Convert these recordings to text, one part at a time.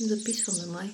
Записваме май.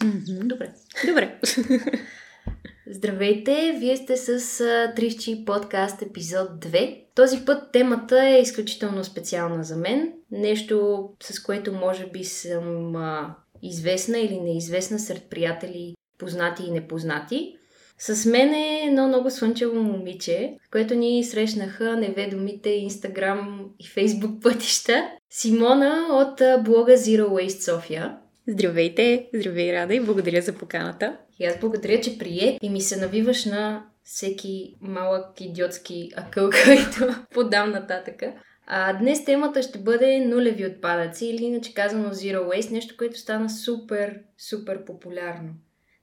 Mm-hmm. Добре. Добре. Здравейте, вие сте с Трищи подкаст епизод 2. Този път темата е изключително специална за мен. Нещо, с което може би съм а, известна или неизвестна сред приятели, познати и непознати. С мен е едно много слънчево момиче, което ни срещнаха неведомите Инстаграм и Фейсбук пътища. Симона от блога Zero Waste София. Здравейте, здравей Рада и благодаря за поканата. И аз благодаря, че прие и ми се навиваш на всеки малък идиотски акъл, който подам нататъка. А днес темата ще бъде нулеви отпадъци или иначе казано Zero Waste, нещо, което стана супер, супер популярно.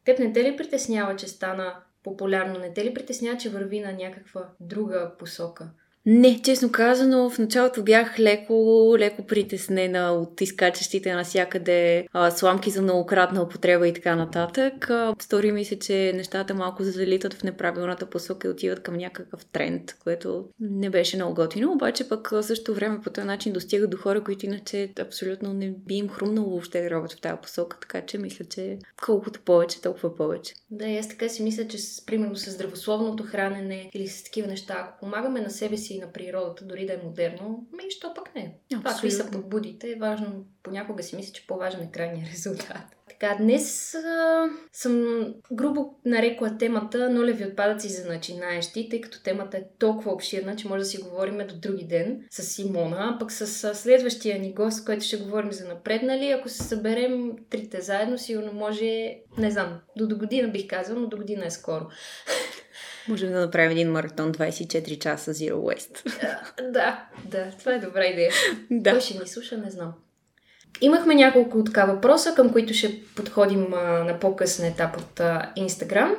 Теб не те ли притеснява, че стана популярно? Не те ли притеснява, че върви на някаква друга посока? Не, честно казано, в началото бях леко, леко притеснена от изкачащите навсякъде сламки за многократна употреба и така нататък. Стори ми се, че нещата малко залитат в неправилната посока и отиват към някакъв тренд, което не беше много готино, обаче пък в същото време по този начин достига до хора, които иначе абсолютно не би им хрумнало въобще да робят в тази посока, така че мисля, че колкото повече, толкова повече. Да, и аз така си мисля, че с, примерно с здравословното хранене или с такива неща, ако помагаме на себе си и на природата, дори да е модерно, ми що пък не. Това какви са подбудите е важно. Понякога си мисля, че по-важен е крайният резултат. Така, днес а, съм грубо нарекла темата нулеви отпадъци за начинаещи, тъй като темата е толкова обширна, че може да си говорим до други ден с Симона, а пък с а, следващия ни гост, който ще говорим за напреднали. Ако се съберем трите заедно, сигурно може, не знам, до до година бих казал, но до година е скоро. Можем да направим един маратон 24 часа Zero Waste. да, да, това е добра идея. Да. Кой ще ни слуша, не знам. Имахме няколко така въпроса, към които ще подходим а, на по-късен етап от Инстаграм.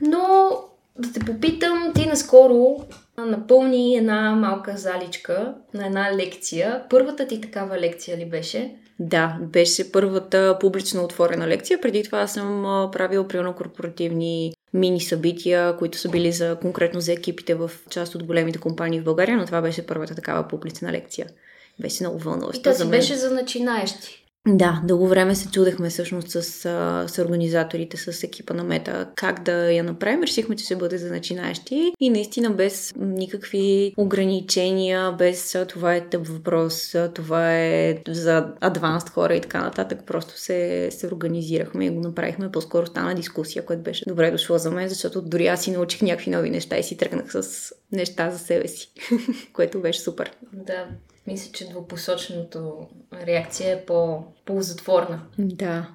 Но да те попитам, ти наскоро напълни една малка заличка на една лекция. Първата ти такава лекция ли беше? Да, беше първата публично отворена лекция. Преди това съм правила примерно корпоративни мини събития, които са били за конкретно за екипите в част от големите компании в България, но това беше първата такава публична лекция. Беше много вълнуващо. И тази беше за начинаещи. Да, дълго време се чудехме всъщност с, с организаторите, с екипа на Мета, как да я направим. Решихме, че ще бъде за начинаещи и наистина без никакви ограничения, без това е тъп въпрос, това е за адванст хора и така нататък. Просто се, се организирахме и го направихме. По-скоро стана дискусия, което беше добре дошло за мен, защото дори аз си научих някакви нови неща и си тръгнах с неща за себе си, което беше супер. Да, мисля, че двупосочното реакция е по-ползотворна. Да.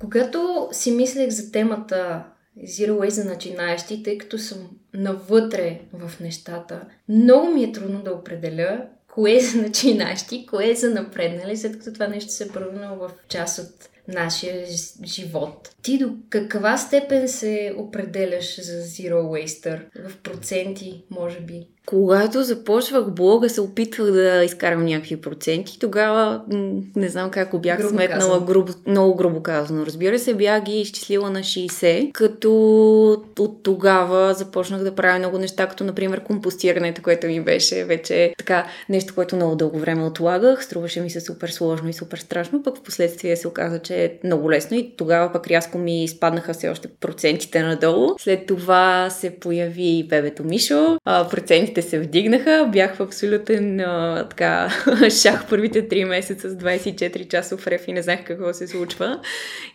Когато си мислех за темата Zero Waste за начинаещи, тъй като съм навътре в нещата, много ми е трудно да определя кое е за начинаещи, кое е за напреднали, след като това нещо се е превърнало в част от нашия живот. Ти до каква степен се определяш за Zero Waster? В проценти, може би? Когато започвах блога, се опитвах да изкарам някакви проценти. Тогава не знам как го бях грубо сметнала, грубо, много грубо казано. Разбира се, бях ги изчислила на 60, като от тогава започнах да правя много неща, като например компостирането, което ми беше вече така нещо, което много дълго време отлагах. Струваше ми се супер сложно и супер страшно, пък в последствие се оказа, че е много лесно и тогава пък рязко ми спаднаха все още процентите надолу. След това се появи бебето Мишо, процентите процентите се вдигнаха. Бях в абсолютен а, така, шах първите три месеца с 24 часов реф и не знаех какво се случва.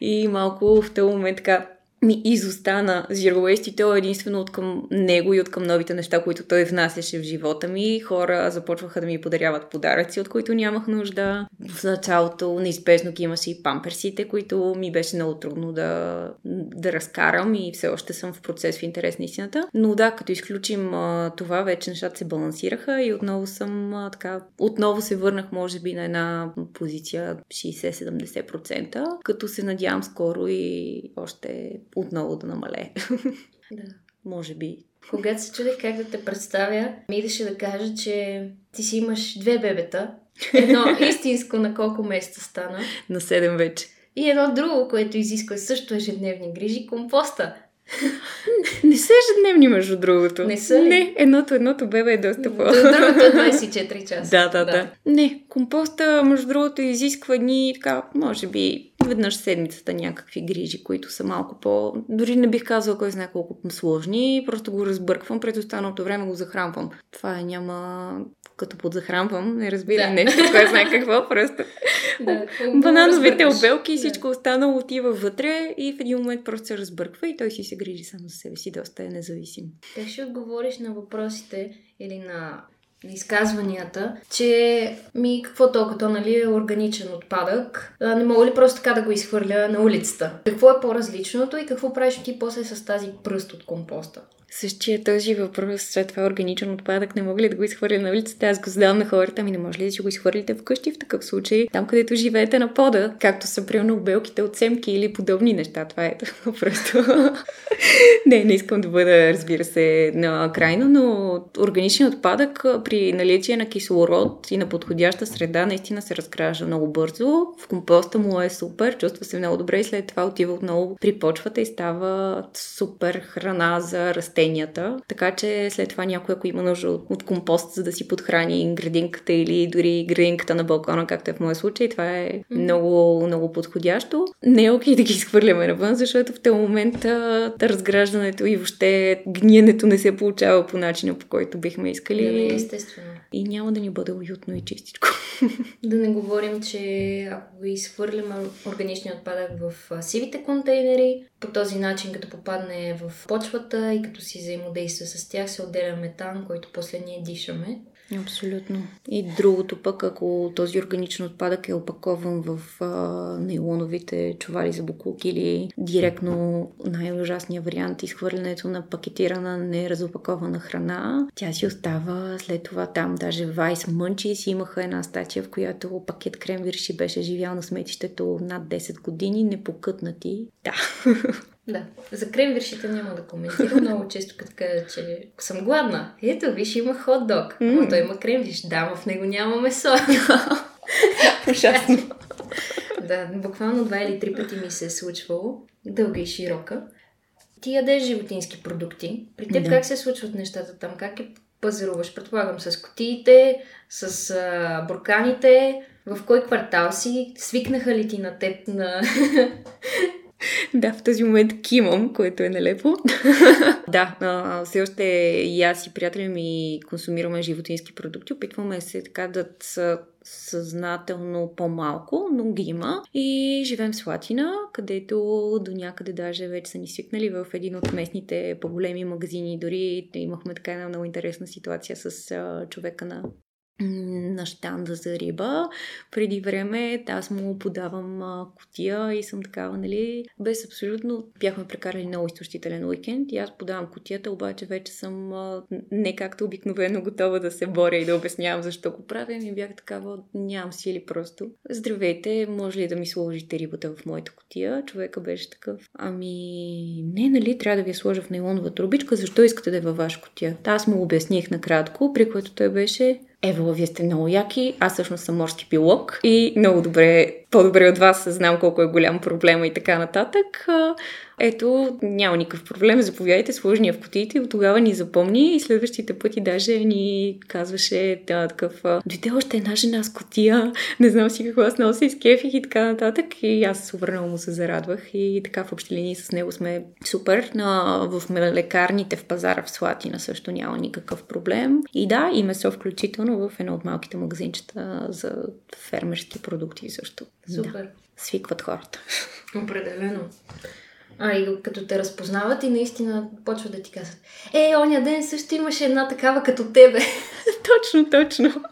И малко в този момент така ми изостана Zero Waste и то единствено от към него и от към новите неща, които той внасяше в живота ми. Хора започваха да ми подаряват подаръци, от които нямах нужда. В началото неизбежно ги имаше и памперсите, които ми беше много трудно да, да разкарам и все още съм в процес в интерес на истината. Но да, като изключим това, вече нещата се балансираха и отново съм така, отново се върнах може би на една позиция 60-70%, като се надявам скоро и още отново да намалее. Да. Може би. Когато се чудех как да те представя, ми идеше да кажа, че ти си имаш две бебета. Едно истинско на колко месеца стана. На 7 вече. И едно друго, което изисква също ежедневни грижи, компоста. Не са ежедневни, между другото. Не са ли? Не, едното, едното бебе е доста по... Другото е 24 часа. Да, да, да, да. Не, компоста, между другото, изисква ни така, може би, веднъж седмицата някакви грижи, които са малко по... Дори не бих казала кой знае колко сложни, просто го разбърквам, през останалото време го захранвам. Това е няма като подзахранвам, не разбира да. нещо, кой знае какво, просто да, банановите обелки и всичко да. останало отива вътре и в един момент просто се разбърква и той си се грижи само за себе си, доста е независим. Те ще отговориш на въпросите или на на изказванията, че ми какво толкова, то нали е органичен отпадък, а, не мога ли просто така да го изхвърля на улицата? Какво е по-различното и какво правиш ти после с тази пръст от компоста? Същия този въпрос, след това органичен отпадък, не мога ли да го изхвърля на улицата? Аз го задавам на хората, ами не може ли да си го изхвърлите вкъщи в такъв случай, там където живеете на пода, както са примерно обелките от семки или подобни неща. Това е просто. не, не искам да бъда, разбира се, на крайно, но органичният отпадък при наличие на кислород и на подходяща среда наистина се разгражда много бързо. В компоста му е супер, чувства се много добре и след това отива отново при почвата и става супер храна за растения растенията. Така че след това някой, ако има нужда от, компост, за да си подхрани градинката или дори градинката на балкона, както е в моя случай, това е mm-hmm. много, много подходящо. Не е окей да ги изхвърляме навън, защото в този момент да, разграждането и въобще гниенето не се получава по начина, по който бихме искали. Да, не, естествено. И няма да ни бъде уютно и чистичко. Да не говорим, че ако изхвърляме органичния отпадък в сивите контейнери, по този начин, като попадне в почвата и като си взаимодейства с тях, се отделя метан, който после ние дишаме. Абсолютно. И другото пък, ако този органичен отпадък е опакован в а, нейлоновите чували за буклук или директно най-ужасния вариант изхвърлянето на пакетирана неразопакована храна, тя си остава след това там. Даже Вайс Мънчи си имаха една статия, в която пакет кремвирши беше живял на сметището над 10 години, непокътнати. Да. Да. За кремвиршите няма да коментирам. Много често като кажа, че съм гладна. Ето, виж, има хот-дог. Mm. Но той има кремвирш. Да, в него няма месо. Ужасно. да, буквално два или три пъти ми се е случвало. Дълга и широка. Ти ядеш животински продукти. При теб да. как се случват нещата там? Как е пазаруваш? Предполагам с котиите, с а, бурканите. В кой квартал си? Свикнаха ли ти на теб на да, в този момент кимам, което е нелепо. да, а, все още и аз и приятели ми консумираме животински продукти. Опитваме се така да са съзнателно по-малко, но ги има. И живеем в Слатина, където до някъде даже вече са ни свикнали в един от местните по-големи магазини. Дори имахме така една много интересна ситуация с а, човека на на щанда за риба. Преди време аз му подавам а, котия и съм такава, нали, без абсолютно... Бяхме прекарали много изтощителен уикенд и аз подавам котията, обаче вече съм а, не както обикновено готова да се боря и да обяснявам защо го правя. И бях такава, нямам сили просто. Здравейте, може ли да ми сложите рибата в моята котия? Човека беше такъв. Ами, не, нали, трябва да ви я сложа в нейлонова трубичка, защо искате да е във ваша котия? Аз му обясних накратко, при което той беше Ево, вие сте много яки, аз всъщност съм морски пилок и много добре, по-добре от вас знам колко е голям проблема и така нататък. Ето, няма никакъв проблем, заповядайте, сложния в котиите и от тогава ни запомни и следващите пъти даже ни казваше да, такъв, дойде още една жена с котия, не знам си какво, аз много се изкефих и така нататък и аз много му се зарадвах и така в общи линии с него сме супер. На, в лекарните в пазара в Слатина също няма никакъв проблем. И да, и месо включително в едно от малките магазинчета за фермерски продукти също. Супер. Да. Свикват хората. Определено. А, и като те разпознават и наистина почват да ти казват Е, оня ден също имаше една такава като тебе. точно, точно.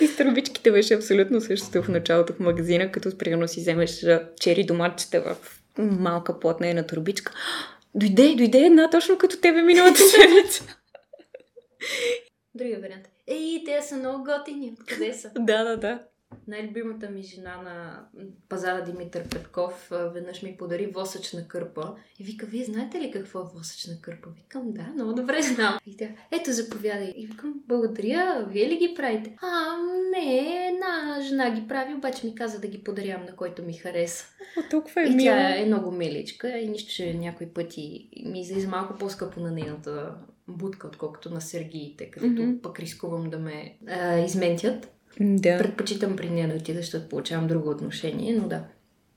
И с трубичките беше абсолютно същото в началото в магазина, като примерно си вземеш чери доматчета в малка плотна една турбичка. Дойде, дойде една точно като тебе миналата седмица. Другия вариант. Ей, те са много готини. Къде са? да, да, да. Най-любимата ми жена на пазара Димитър Петков веднъж ми подари восъчна кърпа и вика, вие знаете ли какво е восъчна кърпа? Викам, да, много добре знам. И тя, ето заповядай. И викам, благодаря, вие ли ги правите? А, не, една жена ги прави, обаче ми каза да ги подарявам на който ми хареса. О, толкова е И мило. тя е много миличка и нищо, че някои пъти ми излиза малко по-скъпо на нейната будка, отколкото на сергиите, Мгм. mm-hmm. пък рискувам да ме а, изментят. Да. Предпочитам при нея да отида, защото получавам друго отношение, но да.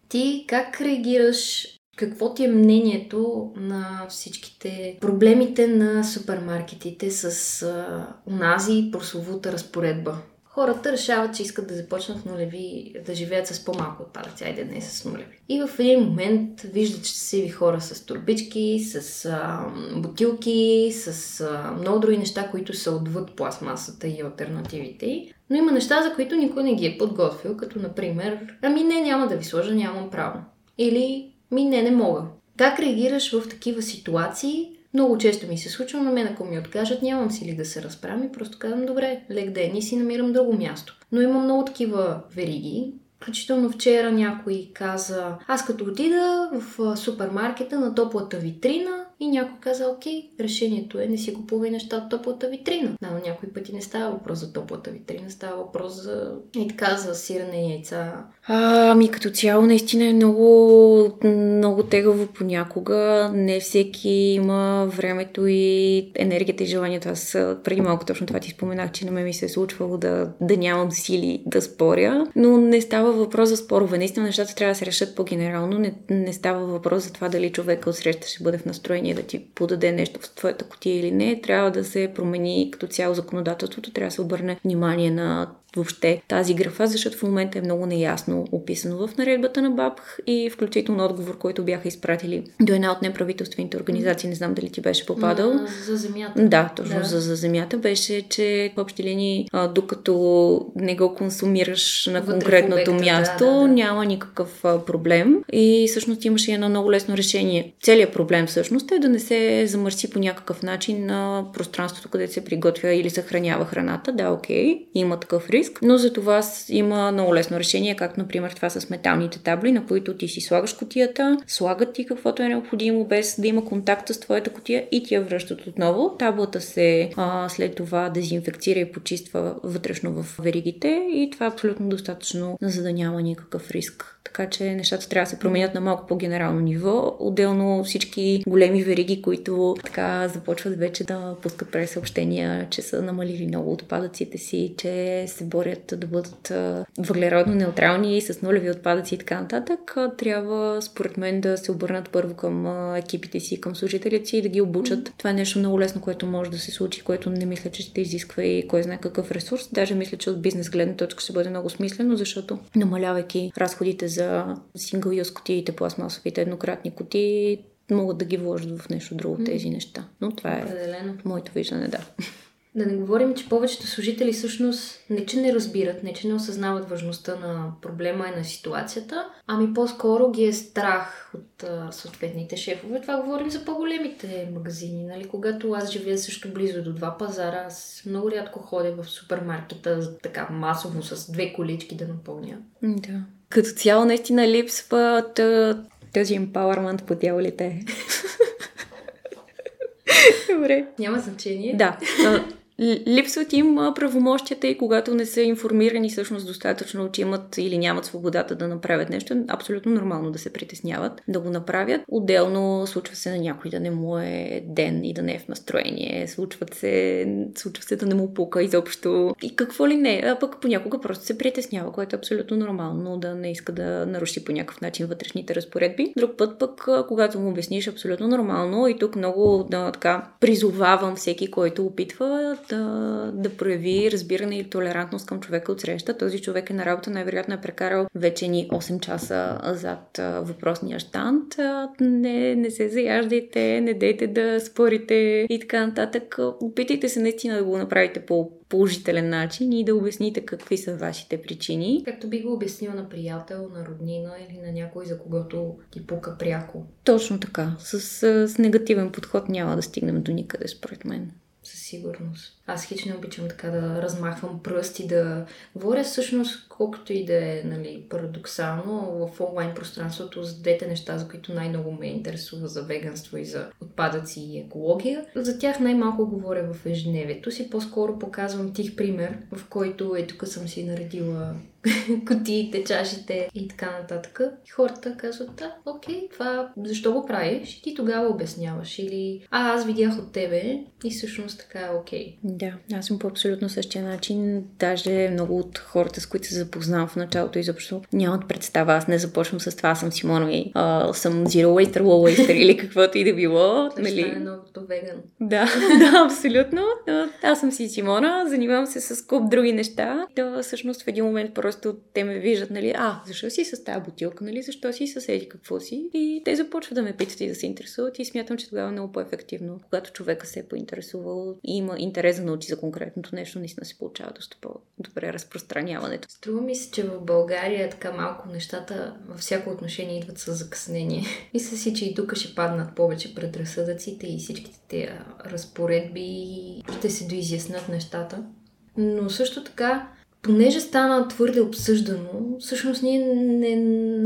Ти как реагираш? Какво ти е мнението на всичките проблемите на супермаркетите с а, унази прословута разпоредба? Хората решават, че искат да започнат нулеви, да живеят с по-малко отпадъци, айде не с нулеви. И в един момент виждат, че са ви хора с турбички, с а, бутилки, с а, много други неща, които са отвъд пластмасата и альтернативите. Но има неща, за които никой не ги е подготвил, като например, ами не, няма да ви сложа, нямам право. Или, ми не, не мога. Как реагираш в такива ситуации? Много често ми се случва на мен, ако ми откажат, нямам сили да се разправям и просто казвам, добре, лек ден и си намирам друго място. Но има много такива вериги. Включително вчера някой каза, аз като отида в супермаркета на топлата витрина и някой каза, окей, решението е не си купувай неща от топлата витрина. Да, но някои пъти не става въпрос за топлата витрина, става въпрос за и така, за сирене и яйца. А, ами като цяло наистина е много, много тегаво понякога. Не всеки има времето и енергията и желанието. Аз преди малко точно това ти споменах, че на мен ми се е случвало да, да нямам сили да споря, но не става въпрос за спорове. Наистина нещата трябва да се решат по-генерално. Не, не става въпрос за това дали човека от среща ще бъде в настроение да ти подаде нещо в твоята котия или не. Трябва да се промени като цяло законодателството. Трябва да се обърне внимание на въобще тази графа, защото в момента е много неясно описано в наредбата на БАБ и включително отговор, който бяха изпратили до една от неправителствените организации, не знам дали ти беше попадал. За земята. Да, точно Да. За, за земята беше, че в общи линии, а, докато не го консумираш на Вътре конкретното обекта, да, място, да, да. няма никакъв а, проблем. И всъщност имаше едно много лесно решение. Целият проблем всъщност е да не се замърси по някакъв начин на пространството, където се приготвя или съхранява храната. Да, окей, има такъв риск, но за това има много лесно решение, както например това с металните табли, на които ти си слагаш котията, слагат ти каквото е необходимо, без да има контакт с твоята котия и ти я връщат отново. Таблата се а, след това дезинфекцира и почиства вътрешно в веригите и това е абсолютно достатъчно, за да няма никакъв риск. Така че нещата трябва да се променят на малко по-генерално ниво. Отделно всички големи вериги, които така започват вече да пускат през съобщения, че са намалили много отпадъците си, че се борят да бъдат въглеродно неутрални с нулеви отпадъци и така нататък, трябва според мен да се обърнат първо към екипите си, към служителите си и да ги обучат. Това е нещо много лесно, което може да се случи, което не мисля, че ще изисква и кой знае какъв ресурс. Даже мисля, че от бизнес гледна точка ще бъде много смислено, защото намалявайки разходите за сингъл юз кутиите, пластмасовите еднократни кутии, могат да ги вложат в нещо друго тези неща. Но това е Определено. моето виждане, да. Да не говорим, че повечето служители всъщност не че не разбират, не че не осъзнават важността на проблема и на ситуацията, ами по-скоро ги е страх от а, съответните шефове. Това говорим за по-големите магазини. Нали? Когато аз живея също близо до два пазара, аз много рядко ходя в супермаркета така масово с две колички да напълня. Да. Като цяло наистина липсва този empowerment по дяволите. Добре. Няма значение. Да. Липсват им правомощията и когато не са информирани всъщност достатъчно, че имат или нямат свободата да направят нещо, е абсолютно нормално да се притесняват да го направят. Отделно случва се на някой да не му е ден и да не е в настроение, случват се, случва се да не му пука изобщо и какво ли не, а пък понякога просто се притеснява, което е абсолютно нормално да не иска да наруши по някакъв начин вътрешните разпоредби. Друг път пък, когато му обясниш абсолютно нормално и тук много да, така призовавам всеки, който опитва да, да прояви разбиране и толерантност към човека от среща. Този човек е на работа, най-вероятно е прекарал вече ни 8 часа зад въпросния штант. Не, не се заяждайте, не дейте да спорите и така нататък. Опитайте се наистина да го направите по положителен начин и да обясните какви са вашите причини. Както би го обяснил на приятел, на роднина или на някой, за когото ти пука пряко. Точно така. С, с негативен подход няма да стигнем до никъде, според мен. Със сигурност. Аз хич не обичам така да размахвам пръст и да говоря всъщност, колкото и да е нали, парадоксално, в онлайн пространството за двете неща, за които най-много ме интересува за веганство и за отпадъци и екология. За тях най-малко говоря в ежедневието си, по-скоро показвам тих пример, в който е тук съм си наредила кутиите, чашите и така нататък. И хората казват, да, окей, това защо го правиш? И ти тогава обясняваш. Или, а, аз видях от тебе и всъщност така е окей. Да, аз съм по абсолютно същия начин. Даже много от хората, с които се запознавам в началото изобщо нямат представа. Аз не започвам с това, съм Симона и а, съм Zero Waster, Low Waster или каквото и да било. Това нали? е много веган. Да, да, абсолютно. Аз съм си Симона, занимавам се с куп други неща. Да, всъщност в един момент просто те ме виждат, нали, а, защо си с тази бутилка, нали, защо си с еди какво си? И те започват да ме питат и да се интересуват и смятам, че тогава е много по-ефективно. Когато човека се е поинтересувал и има интерес да научи за конкретното нещо, наистина се получава доста по-добре разпространяването. Струва ми се, че в България така малко нещата във всяко отношение идват с закъснение. Мисля си, че и тук ще паднат повече предразсъдъците и всичките тези разпоредби ще се доизяснат нещата. Но също така, понеже стана твърде обсъждано, всъщност ние не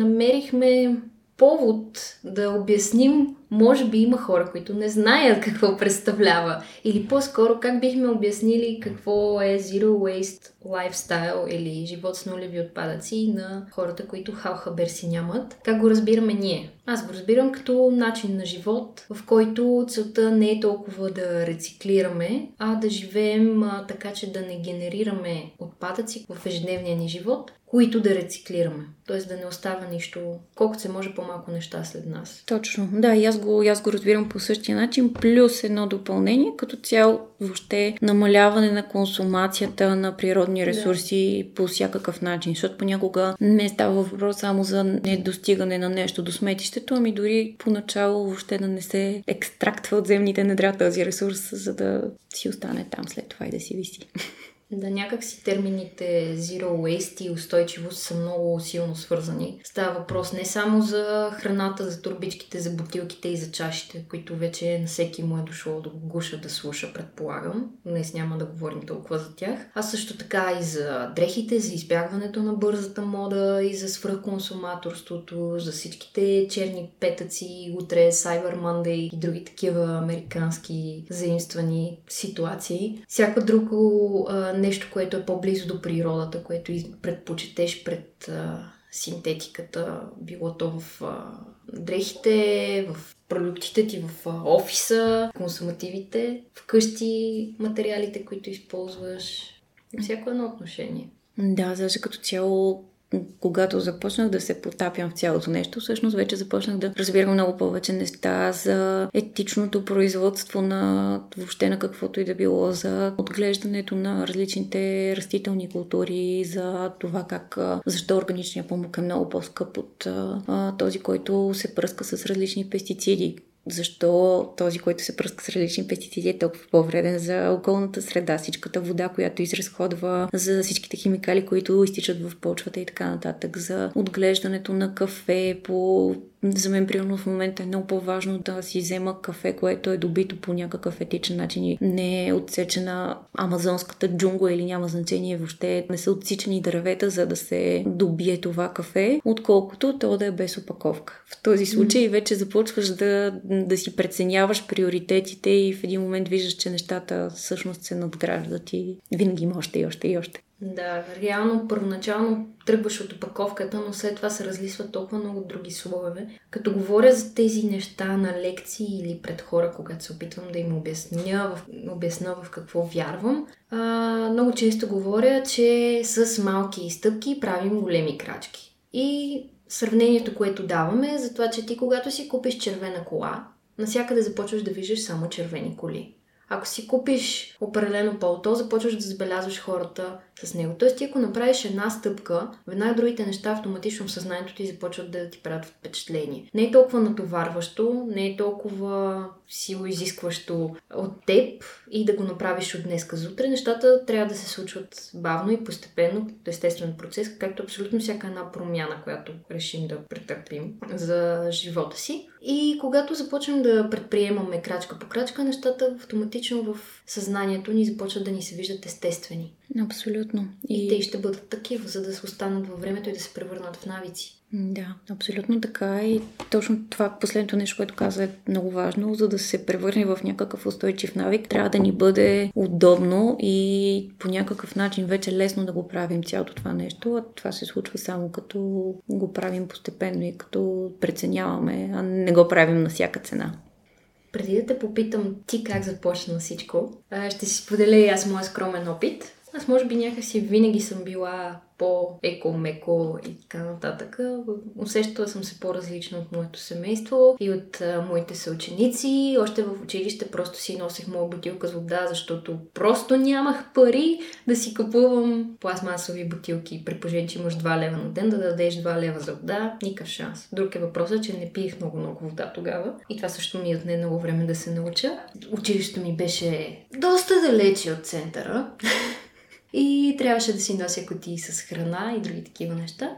намерихме повод да обясним може би има хора, които не знаят какво представлява. Или по-скоро как бихме обяснили какво е Zero Waste Lifestyle или живот с нулеви отпадъци на хората, които халхабер си нямат. Как го разбираме ние? Аз го разбирам като начин на живот, в който целта не е толкова да рециклираме, а да живеем а, така, че да не генерираме отпадъци в ежедневния ни живот, които да рециклираме. Тоест да не остава нищо, колкото се може по-малко неща след нас. Точно. Да, и аз го, аз го разбирам по същия начин, плюс едно допълнение, като цяло въобще намаляване на консумацията на природни ресурси да. по всякакъв начин, защото понякога не става въпрос само за недостигане на нещо до сметището, ами дори поначало въобще да не се екстрактва от земните недра този ресурс, за да си остане там след това и да си виси. Да, някак си термините Zero Waste и устойчивост са много силно свързани. Става въпрос не само за храната, за турбичките, за бутилките и за чашите, които вече на всеки му е дошло до гуша да слуша, предполагам. Днес няма да говорим толкова за тях. А също така и за дрехите, за избягването на бързата мода и за свръхконсуматорството, за всичките черни петъци, утре Cyber Monday и други такива американски заимствани ситуации. Всяко друго нещо, което е по-близо до природата, което предпочетеш пред а, синтетиката, било то в а, дрехите, в продуктите ти в а, офиса, консумативите, вкъщи, материалите, които използваш. Всяко едно отношение. Да, даже като цяло когато започнах да се потапям в цялото нещо, всъщност вече започнах да разбирам много повече неща за етичното производство на въобще на каквото и да било, за отглеждането на различните растителни култури, за това как, защо органичният памук е много по-скъп от а, този, който се пръска с различни пестициди защо този, който се пръска с различни пестициди е толкова по-вреден за околната среда, всичката вода, която изразходва, за всичките химикали, които изтичат в почвата и така нататък, за отглеждането на кафе по за мен, примерно, в момента е много по-важно да си взема кафе, което е добито по някакъв етичен начин и не е отсечена амазонската джунгла или няма значение въобще. Не са отсичани дървета, за да се добие това кафе, отколкото то да е без опаковка. В този случай вече започваш да, да си преценяваш приоритетите и в един момент виждаш, че нещата всъщност се надграждат и винаги има още и още и още. Да, реално първоначално тръгваш от опаковката, но след това се разлисват толкова много други слоеве. Като говоря за тези неща на лекции или пред хора, когато се опитвам да им обясня, в, обясня в какво вярвам, а, много често говоря, че с малки стъпки правим големи крачки. И сравнението, което даваме е за това, че ти когато си купиш червена кола, насякъде започваш да виждаш само червени коли. Ако си купиш определено пълто, започваш да забелязваш хората с него. Тоест, ти ако направиш една стъпка, веднага другите неща автоматично в съзнанието ти започват да ти правят впечатление. Не е толкова натоварващо, не е толкова сило изискващо от теб и да го направиш от днес за утре. Нещата трябва да се случват бавно и постепенно, като естествен процес, както абсолютно всяка една промяна, която решим да претърпим за живота си. И когато започнем да предприемаме крачка по крачка, нещата автоматично автоматично в съзнанието ни започват да ни се виждат естествени. Абсолютно. И, и те ще бъдат такива, за да се останат във времето и да се превърнат в навици. Да, абсолютно така. И точно това последното нещо, което каза е много важно, за да се превърне в някакъв устойчив навик, трябва да ни бъде удобно и по някакъв начин вече лесно да го правим цялото това нещо. А това се случва само като го правим постепенно и като преценяваме, а не го правим на всяка цена. Преди да те попитам ти как започна всичко, ще си споделя и аз моя скромен опит. Аз може би някакси винаги съм била по-еко-меко и така нататък. Усещала съм се по-различно от моето семейство и от а, моите съученици. Още в училище просто си носех моя бутилка с вода, защото просто нямах пари да си купувам пластмасови бутилки. При положение, че имаш 2 лева на ден, да дадеш 2 лева за вода, никакъв шанс. Друг е въпросът, че не пиех много-много вода тогава. И това също ми отне много време да се науча. Училището ми беше доста далече от центъра. И трябваше да си нося коти с храна и други такива неща.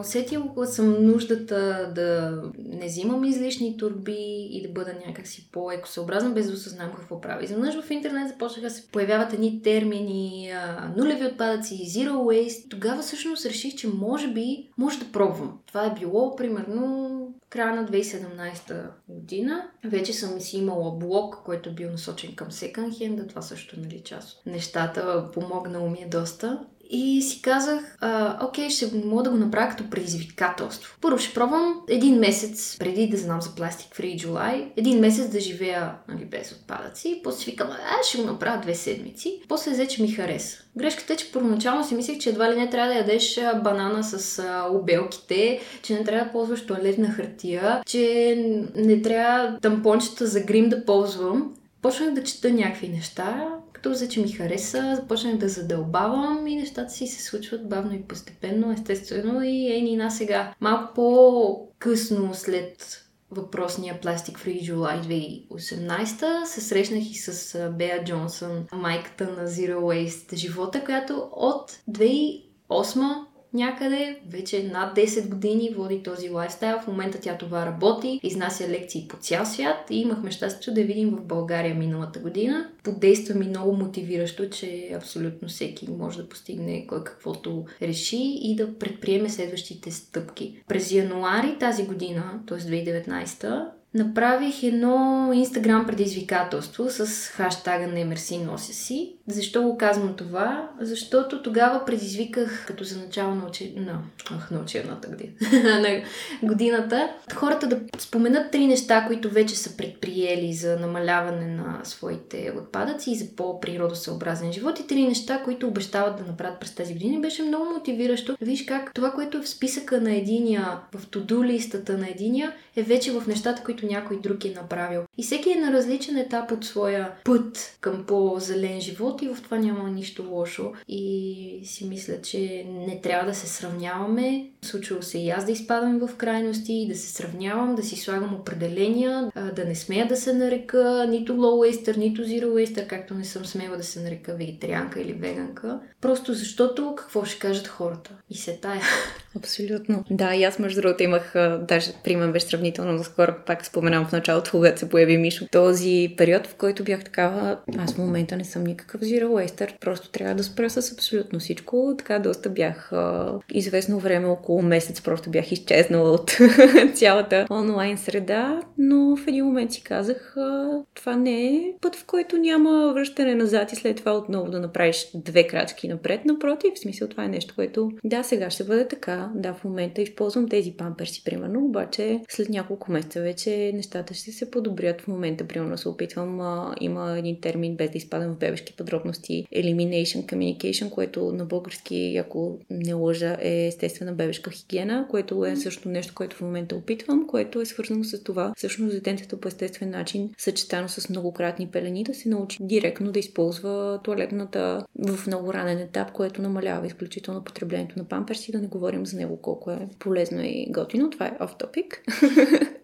Усетила съм нуждата да не взимам излишни турби и да бъда някакси по-екосъобразна, без да осъзнам какво правя. Изведнъж в интернет започнаха да се появяват едни термини, нулеви отпадъци, zero waste. Тогава всъщност реших, че може би може да пробвам. Това е било примерно края на 2017 година. Вече съм си имала блог, който е бил насочен към секонд-хенда. Това също нали, част от нещата. Помогнало ми е доста. И си казах, а, окей, ще мога да го направя като предизвикателство. Първо ще пробвам един месец преди да знам за Plastic Free July, един месец да живея нали, без отпадъци. После си викам, а, ще го направя две седмици. После взе, че ми хареса. Грешката е, че първоначално си мислех, че едва ли не трябва да ядеш банана с а, обелките, че не трябва да ползваш туалетна хартия, че не трябва тампончета за грим да ползвам. Почнах да чета някакви неща, като взе, че ми хареса, започнах да задълбавам и нещата си се случват бавно и постепенно, естествено и е ни на сега. Малко по-късно след въпросния Plastic Free July 2018 се срещнах и с Беа Джонсън, майката на Zero Waste живота, която от 2008 някъде, вече над 10 години води този лайфстайл. В момента тя това работи, изнася лекции по цял свят и имахме щастието да видим в България миналата година. Подейства ми много мотивиращо, че абсолютно всеки може да постигне кой каквото реши и да предприеме следващите стъпки. През януари тази година, т.е. 2019, направих едно инстаграм предизвикателство с хаштага Немерси нося си. Защо го казвам това? Защото тогава предизвиках, като за начало на, учи... на... Ах, на учебната на годината, хората да споменат три неща, които вече са предприели за намаляване на своите отпадъци и за по-природосъобразен живот и три неща, които обещават да направят през тази година. Беше много мотивиращо. Виж как това, което е в списъка на единия, в туду листата на единия, е вече в нещата, които някой друг е направил. И всеки е на различен етап от своя път към по-зелен живот и в това няма нищо лошо. И си мисля, че не трябва да се сравняваме. Случвало се и аз да изпадам в крайности, да се сравнявам, да си слагам определения, да не смея да се нарека нито low waster, нито zero waster, както не съм смела да се нарека вегетарианка или веганка. Просто защото какво ще кажат хората. И се тая. Абсолютно. Да, и аз между другото имах, даже пример беше сравнително наскоро, пак споменам в началото, когато се появи Мишо, този период, в който бях такава, аз в момента не съм никакъв zero waster, просто трябва да спра с абсолютно всичко. Така доста бях а, известно време, около месец, просто бях изчезнала от цялата онлайн среда, но в един момент си казах, а, това не е път, в който няма връщане назад и след това отново да направиш две крачки напред. Напротив, в смисъл това е нещо, което да, сега ще бъде така, да, в момента използвам тези памперси, примерно, обаче след няколко месеца вече нещата ще се подобрят. В момента, примерно, се опитвам, а, има един термин, без да изпадам в бебешки подробности, Elimination Communication, което на български, ако не лъжа, е естествена бебешка хигиена, което е също нещо, което в момента опитвам, което е свързано с това, всъщност детето по естествен начин, съчетано с многократни пелени, да се научи директно да използва туалетната в много ранен етап, което намалява изключително потреблението на памперси, да не говорим за него колко е полезно и готино. Това е off topic.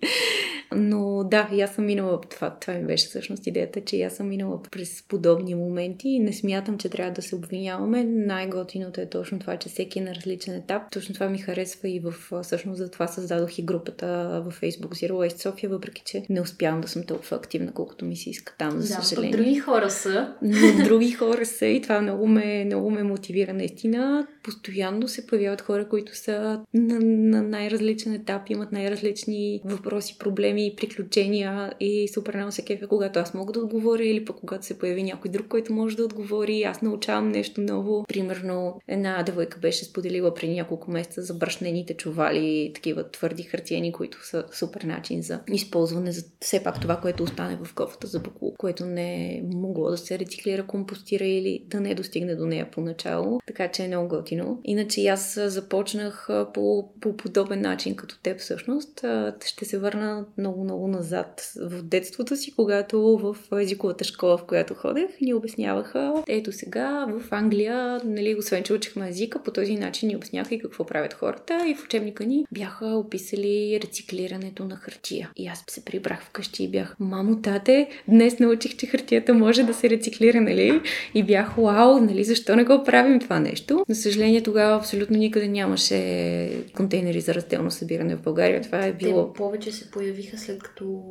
Но да, и аз съм минала това. Това ми беше всъщност идеята, че аз съм минала през подобни моменти и не смятам, че трябва да се обвиняваме. Най-готиното е точно това, че всеки е на различен етап. Точно това ми харесва и в всъщност за това създадох и групата в Facebook Zero Waste София, въпреки че не успявам да съм толкова активна, колкото ми се иска там, за да, съжаление. други хора са. Но други хора са и това много ме, много ме мотивира наистина. Постоянно се появяват хора, които са на, на най-различен етап, имат най-различни въпроси, проблеми, приключения и супер много се кефя, когато аз мога да отговоря или пък когато се появи някой друг, който може да отговори. Аз научавам нещо ново. Примерно една девойка беше споделила преди няколко месеца за брашнените чували, такива твърди хартиени, които са супер начин за използване за все пак това, което остане в кофата за буклук, което не е могло да се рециклира, компостира или да не достигне до нея поначало. Така че е много готино. Иначе аз започнах по, по подобен начин като теб всъщност. Ще се върна много-много назад в детството си, когато в езиковата школа, в която ходех, ни обясняваха, ето сега в Англия, нали, освен че учихме езика, по този начин ни обясняха и какво правят хората и в учебника ни бяха описали рециклирането на хартия. И аз се прибрах вкъщи и бях, мамо, тате, днес научих, че хартията може да се рециклира, нали? И бях, вау, нали, защо не го правим това нещо? За съжаление, тогава абсолютно никъде нямаше контейнери за разделно събиране в България. Това е било. Те повече се появиха след като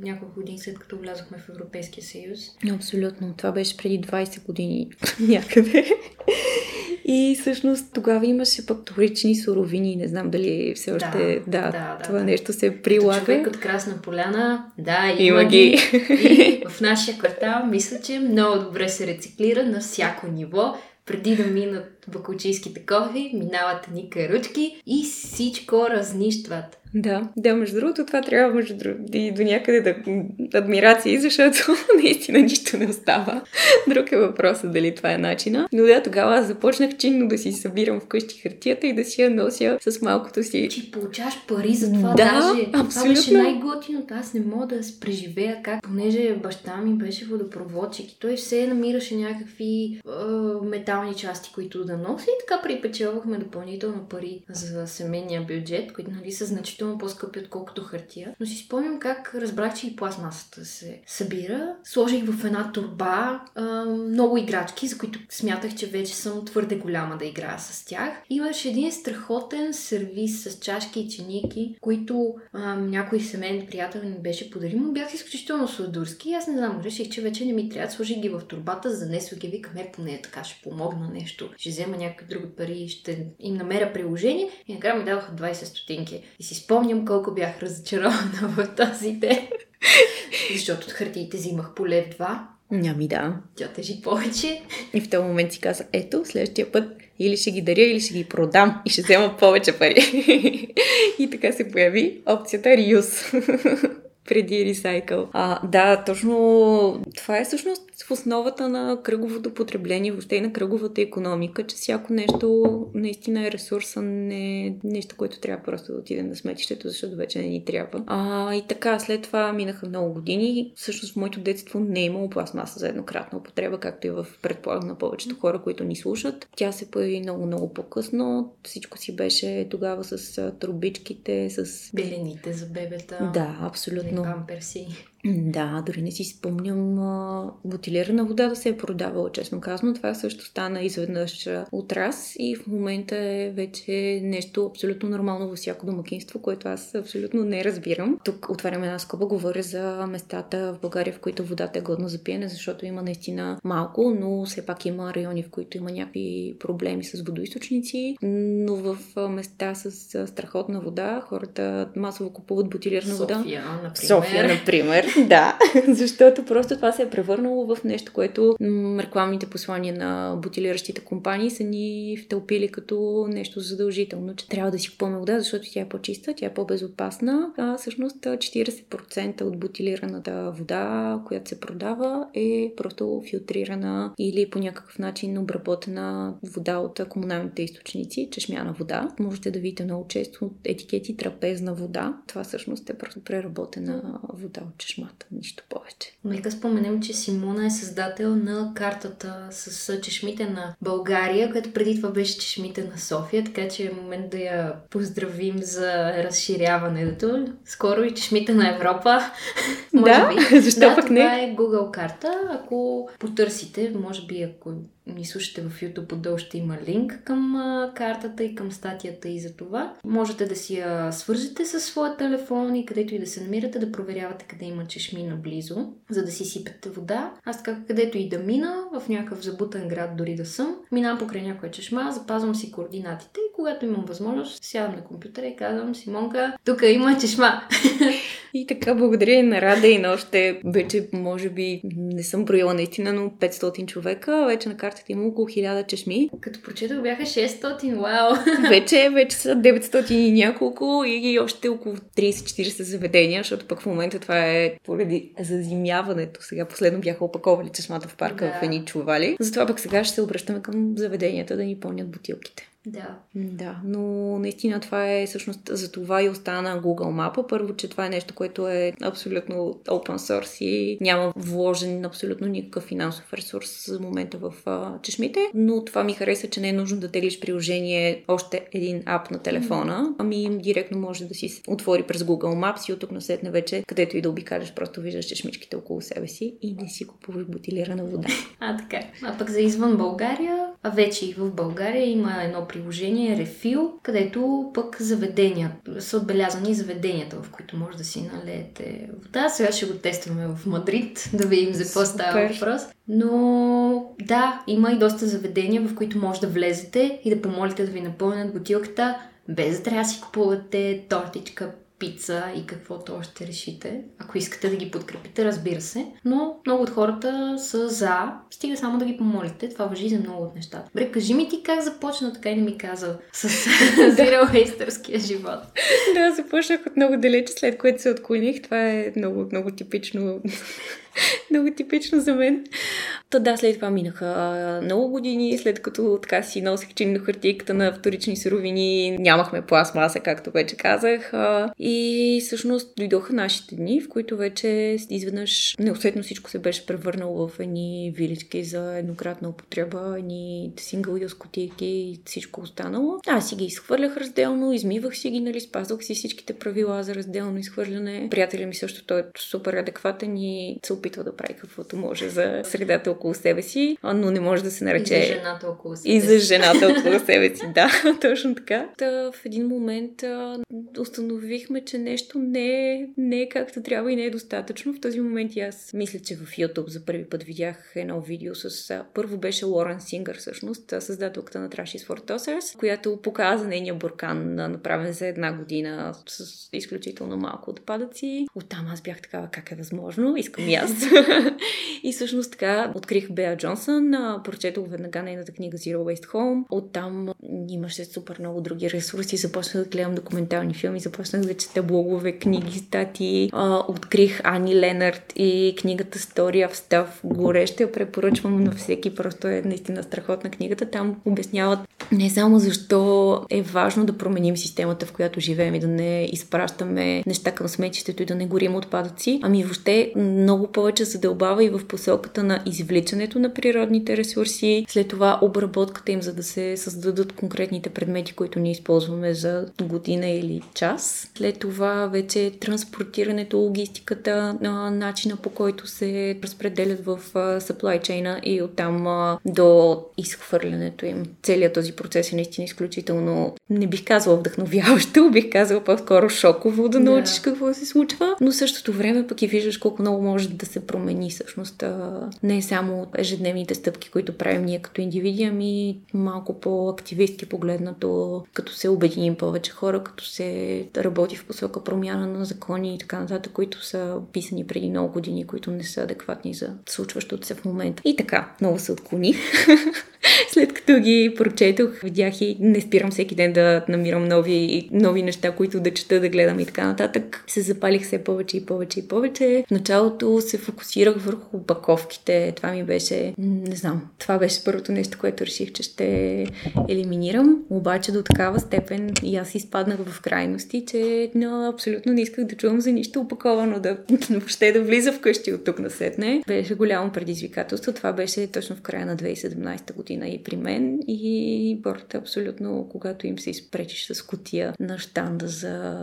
няколко години след като влязохме в Европейския съюз. Абсолютно. Това беше преди 20 години някъде. И всъщност тогава имаше пък вторични суровини. Не знам дали все още да, да, да това да, нещо се прилага. човек от Красна поляна, да, има, има ги. И в нашия квартал мисля, че много добре се рециклира на всяко ниво преди да минат бакучийските кофи, минават ни каручки и всичко разнищват. Да, да, между другото, това трябва между другото, и до някъде да адмирации, защото наистина нищо не остава. Друг е въпросът дали това е начина. Но да, тогава аз започнах чинно да си събирам вкъщи хартията и да си я нося с малкото си. Че получаваш пари за това да, даже. Абсолютно. Това беше най-готиното. Аз не мога да преживея как, понеже баща ми беше водопроводчик и той все намираше някакви е, метални части, които да носи и така припечелвахме допълнително пари за семейния бюджет, които нали са значително по-скъпи, отколкото хартия. Но си спомням как разбрах, че и пластмасата се събира. Сложих в една турба а, много играчки, за които смятах, че вече съм твърде голяма да играя с тях. Имаше един страхотен сервис с чашки и чиники, които а, някой семейен приятел ми беше подарил, бях изключително сладурски. Аз не знам, реших, че вече не ми трябва. Сложих ги в турбата, занесох ги, викам, е, поне така ще помогна нещо. Ще взема някакви други пари, ще им намеря приложение. И накрая ми даваха 20 стотинки. И си спомням колко бях разочарована в този ден. Защото от хартиите взимах по лев два. Нями да. Тя тежи повече. И в този момент си каза, ето, следващия път или ще ги даря, или ще ги продам и ще взема повече пари. и така се появи опцията Reuse преди ресайкъл. А, да, точно това е всъщност в основата на кръговото потребление, въобще и на кръговата економика, че всяко нещо наистина е ресурс, а не нещо, което трябва просто да отиде на сметището, защото вече не ни трябва. А, и така, след това минаха много години. Всъщност в моето детство не е имало пластмаса за еднократна употреба, както и в предполагам на повечето хора, които ни слушат. Тя се появи много-много по-късно. Всичко си беше тогава с трубичките, с... Белените за бебета. Да, абсолютно. Памперси. Да, дори не си спомням а, бутилирана вода да се е продавала, честно казано. Това също стана изведнъж от раз и в момента е вече нещо абсолютно нормално във всяко домакинство, което аз абсолютно не разбирам. Тук отварям една скоба, говоря за местата в България, в които водата е годна за пиене, защото има наистина малко, но все пак има райони, в които има някакви проблеми с водоисточници, но в места с страхотна вода хората масово купуват бутилирана София, вода. Например. София, например. Да, защото просто това се е превърнало в нещо, което рекламните послания на бутилиращите компании са ни втълпили като нещо задължително, че трябва да си купуваме вода, защото тя е по-чиста, тя е по-безопасна. А всъщност 40% от бутилираната вода, която се продава, е просто филтрирана или по някакъв начин обработена вода от комуналните източници, чешмяна вода. Можете да видите много често етикети трапезна вода. Това всъщност е просто преработена вода от чешмяна чешмата, нищо повече. Нека споменем, че Симона е създател на картата с чешмите на България, която преди това беше чешмите на София, така че е момент да я поздравим за разширяването. Скоро и чешмите на Европа. може да, би. защо да, пък не? Това е Google карта. Ако потърсите, може би ако ни слушате в YouTube, отдолу ще има линк към картата и към статията и за това. Можете да си я свържете със своя телефон и където и да се намирате, да проверявате къде има чешми наблизо, за да си сипете вода. Аз така където и да мина, в някакъв забутен град дори да съм, минавам покрай някоя чешма, запазвам си координатите и когато имам възможност, сядам на компютъра и казвам, Симонка, тук има чешма. И така, благодаря на Рада и на още, вече, може би, не съм броила наистина, но 500 човека. Вече на картата има около 1000 чешми. Като прочетох бяха 600, вау! Вече, вече са 900 и няколко и още около 30-40 заведения, защото пък в момента това е поради зазимяването. Сега последно бяха опаковали чешмата в парка да. в едни чували. Затова пък сега ще се обръщаме към заведенията да ни пълнят бутилките. Да. Да, но наистина това е всъщност за това и остана Google Mapa. Първо, че това е нещо, което е абсолютно open source и няма вложен абсолютно никакъв финансов ресурс за момента в а, чешмите. Но това ми хареса, че не е нужно да теглиш приложение още един ап на телефона, ами директно може да си отвори през Google Maps и от тук на сетне вече, където и да обикаляш, просто виждаш чешмичките около себе си и не си купуваш бутилирана вода. А, така. А пък за извън България, а вече и в България има едно приложение Refill, където пък заведения, са отбелязани заведенията, в които може да си налеете вода. Сега ще го тестваме в Мадрид, да видим за какво става въпрос. Но да, има и доста заведения, в които може да влезете и да помолите да ви напълнят бутилката, без да трябва да си купувате тортичка, пица и каквото още решите. Ако искате да ги подкрепите, разбира се. Но много от хората са за. Стига само да ги помолите. Това въжи за много от нещата. Бре, кажи ми ти как започна, така и не ми каза с зиралхейстърския живот. да, започнах от много далече, след което се отклоних. Това е много, много типично много типично за мен. То да, след това минаха много години, след като така си носих чинно хартийката на вторични суровини, нямахме пластмаса, както вече казах. И всъщност дойдоха нашите дни, в които вече изведнъж неусетно всичко се беше превърнало в едни вилички за еднократна употреба, едни сингъл юз кутийки и всичко останало. Аз си ги изхвърлях разделно, измивах си ги, нали, спазвах си всичките правила за разделно изхвърляне. Приятеля ми също той е супер адекватен и се да прави каквото може за средата около себе си, но не може да се нарече... И за жената около себе си. И за жената около себе си, да, точно така. Та, в един момент а, установихме, че нещо не е, не е както трябва и не е достатъчно. В този момент и аз мисля, че в YouTube за първи път видях едно видео с... А, първо беше Лорен Сингър, всъщност, създателката на Trashes for Tossers, която показа нейния буркан, направен за една година с изключително малко отпадъци. Оттам аз бях такава, как е възможно? Искам и аз. и всъщност така открих Беа Джонсън, прочетох веднага нейната книга Zero Waste Home. Оттам имаше супер много други ресурси. Започнах да гледам документални филми, започнах да чета блогове, книги, статии. открих Ани Ленард и книгата Story of Stuff. Горещо я препоръчвам на всеки. Просто е наистина страхотна книгата. Там обясняват не само защо е важно да променим системата, в която живеем и да не изпращаме неща към сметището и да не горим отпадъци, ами въобще много повече задълбава и в посоката на извличането на природните ресурси, след това обработката им, за да се създадат конкретните предмети, които ние използваме за година или час. След това вече транспортирането, логистиката, начина по който се разпределят в supply chain и оттам до изхвърлянето им. Целият този процес е наистина изключително, не бих казала вдъхновяващо, бих казала по-скоро шоково да научиш yeah. какво се случва, но същото време пък и виждаш колко много може да се промени всъщност. Не само ежедневните стъпки, които правим ние като индивиди, ами малко по-активистки погледнато, като се обединим повече хора, като се работи в посока промяна на закони и така нататък, които са писани преди много години, които не са адекватни за случващото се в момента. И така, много се отклоних. След като ги прочетох, видях и не спирам всеки ден да намирам нови, нови неща, които да чета, да гледам и така нататък. Се запалих все повече и повече и повече. В началото се фокусирах върху опаковките. Това ми беше, не знам, това беше първото нещо, което реших, че ще елиминирам. Обаче до такава степен и аз изпаднах в крайности, че но, абсолютно не исках да чувам за нищо опаковано, да въобще да влиза вкъщи от тук на сетне. Беше голямо предизвикателство. Това беше точно в края на 2017 година и при мен. И хората абсолютно, когато им се изпречиш с котия на штанда за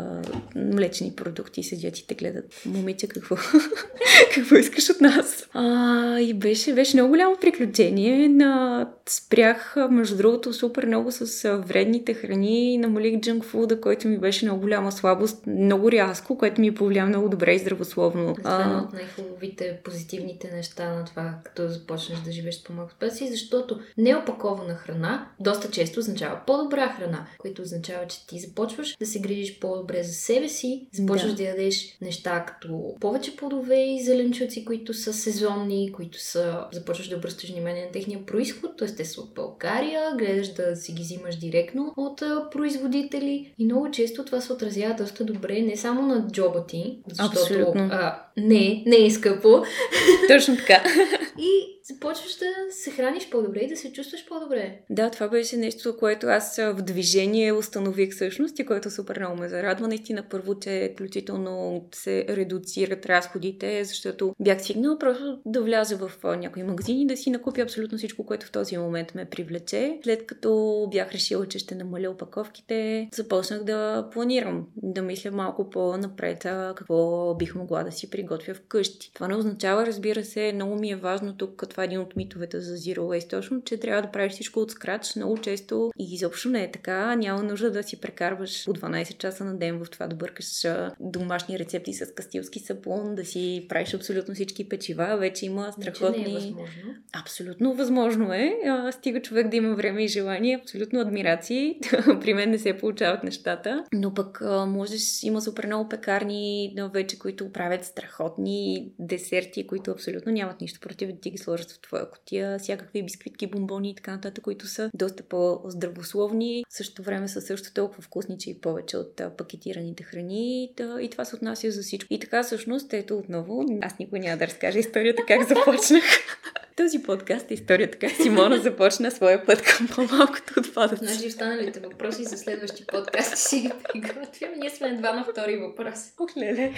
млечни продукти, седят и те гледат. Момиче, какво, какво искаш от нас? А, и беше, беше много голямо приключение. На... Спрях, между другото, супер много с вредните храни. Намалих джанк фуда, който ми беше много голяма слабост, много рязко, което ми повлия много добре и здравословно. Това е от най-хубавите, позитивните неща на това, като започнеш да живееш по-малко спеси, защото неопакована храна доста често означава по-добра храна, което означава, че ти започваш да се грижиш по-добре за себе си, започваш да, да ядеш неща като повече плодове и зеленчуци, които са сезонни, които са... започваш да обръщаш внимание на техния происход, т.е. те са от България, гледаш да си ги взимаш директно от производители и много често това се отразява доста добре не само на джоба ти, защото а, не, не е скъпо. Точно така. и започваш да се храниш по-добре и да се чувстваш по-добре. Да, това беше нещо, което аз в движение установих всъщност и което супер много ме зарадва. Наистина първо, че включително се редуцират разходите, защото бях стигнала просто да вляза в някои магазини да си накупя абсолютно всичко, което в този момент ме привлече. След като бях решила, че ще намаля опаковките, започнах да планирам, да мисля малко по-напред какво бих могла да си приготвя вкъщи. Това не означава, разбира се, много ми е важно тук, като това е един от митовете за Zero Waste, точно, че трябва да правиш всичко от скрач много често и изобщо не е така. Няма нужда да си прекарваш по 12 часа на ден в това да бъркаш домашни рецепти с кастилски сапун, да си правиш абсолютно всички печива. Вече има страхотни... Не е възможно. Абсолютно възможно е. А, стига човек да има време и желание. Абсолютно адмирации. При мен не се получават нещата. Но пък а, можеш, има супер много пекарни вече, които правят страхотни десерти, които абсолютно нямат нищо против да ти ги сложат в твоя котия, всякакви бисквитки, бомбони и така нататък, които са доста по-здравословни, в същото време са също толкова вкусни, че и повече от пакетираните храни. Да, и това се отнася за всичко. И така всъщност, ето отново, аз никой няма да разкажа историята как започнах. Този подкаст е историята как Симона започна своя път към по-малкото отпадъци. Значи останалите въпроси за следващи подкасти си ги приготвям. Ние сме едва на втори въпрос. Ох, леле.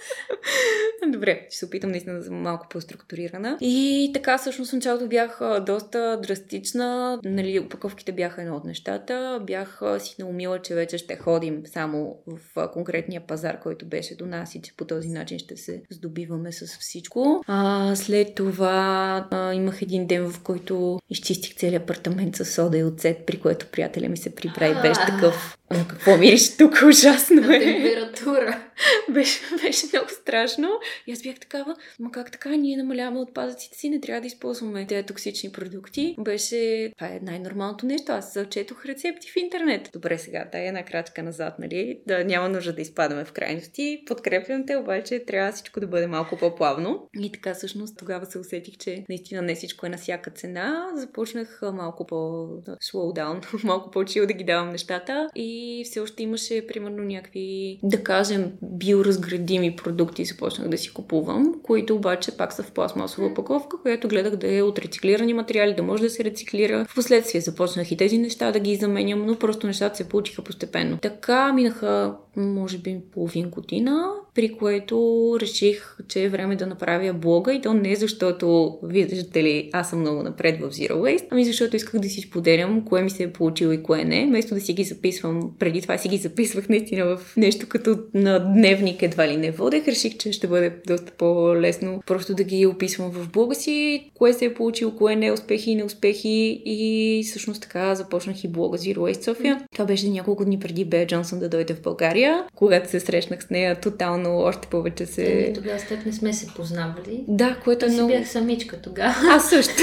Добре, ще се опитам наистина да съм малко по-структурирана. И така, всъщност, в началото бях доста драстична. Нали, упаковките бяха едно от нещата. Бях си наумила, че вече ще ходим само в конкретния пазар, който беше до нас и че по този начин ще се здобиваме с всичко. А, след това а, имах един ден, в който изчистих целият апартамент с сода и оцет, при което приятеля ми се прибра и беше такъв Ама какво мириш тук? Ужасно е. Температура. беше, беше много страшно. И аз бях такава, ма как така, ние намаляваме отпадъците си, не трябва да използваме тези токсични продукти. Беше, това е най-нормалното нещо. Аз зачетох рецепти в интернет. Добре, сега, дай една крачка назад, нали? Да няма нужда да изпадаме в крайности. Подкрепям те, обаче трябва всичко да бъде малко по-плавно. И така, всъщност, тогава се усетих, че наистина не всичко е на всяка цена. Започнах малко down, малко по-чил да ги давам нещата. И и все още имаше, примерно, някакви, да кажем, биоразградими продукти, започнах да си купувам, които обаче пак са в пластмасова упаковка, която гледах да е от рециклирани материали, да може да се рециклира. Впоследствие започнах и тези неща да ги заменям, но просто нещата се получиха постепенно. Така минаха, може би, половин година при което реших, че е време да направя блога и то не защото, виждате ли, аз съм много напред в Zero Waste, ами защото исках да си споделям кое ми се е получило и кое не, вместо да си ги записвам. Преди това си ги записвах наистина в нещо като на дневник едва ли не водех. Реших, че ще бъде доста по-лесно просто да ги описвам в блога си, кое се е получило, кое не, успехи и неуспехи и всъщност така започнах и блога Zero Waste София. Това беше няколко дни преди Бея Джонсън да дойде в България, когато се срещнах с нея тотално още повече се... Е, тогава с теб не сме се познавали. Да, което е много... бях самичка тогава. Аз също.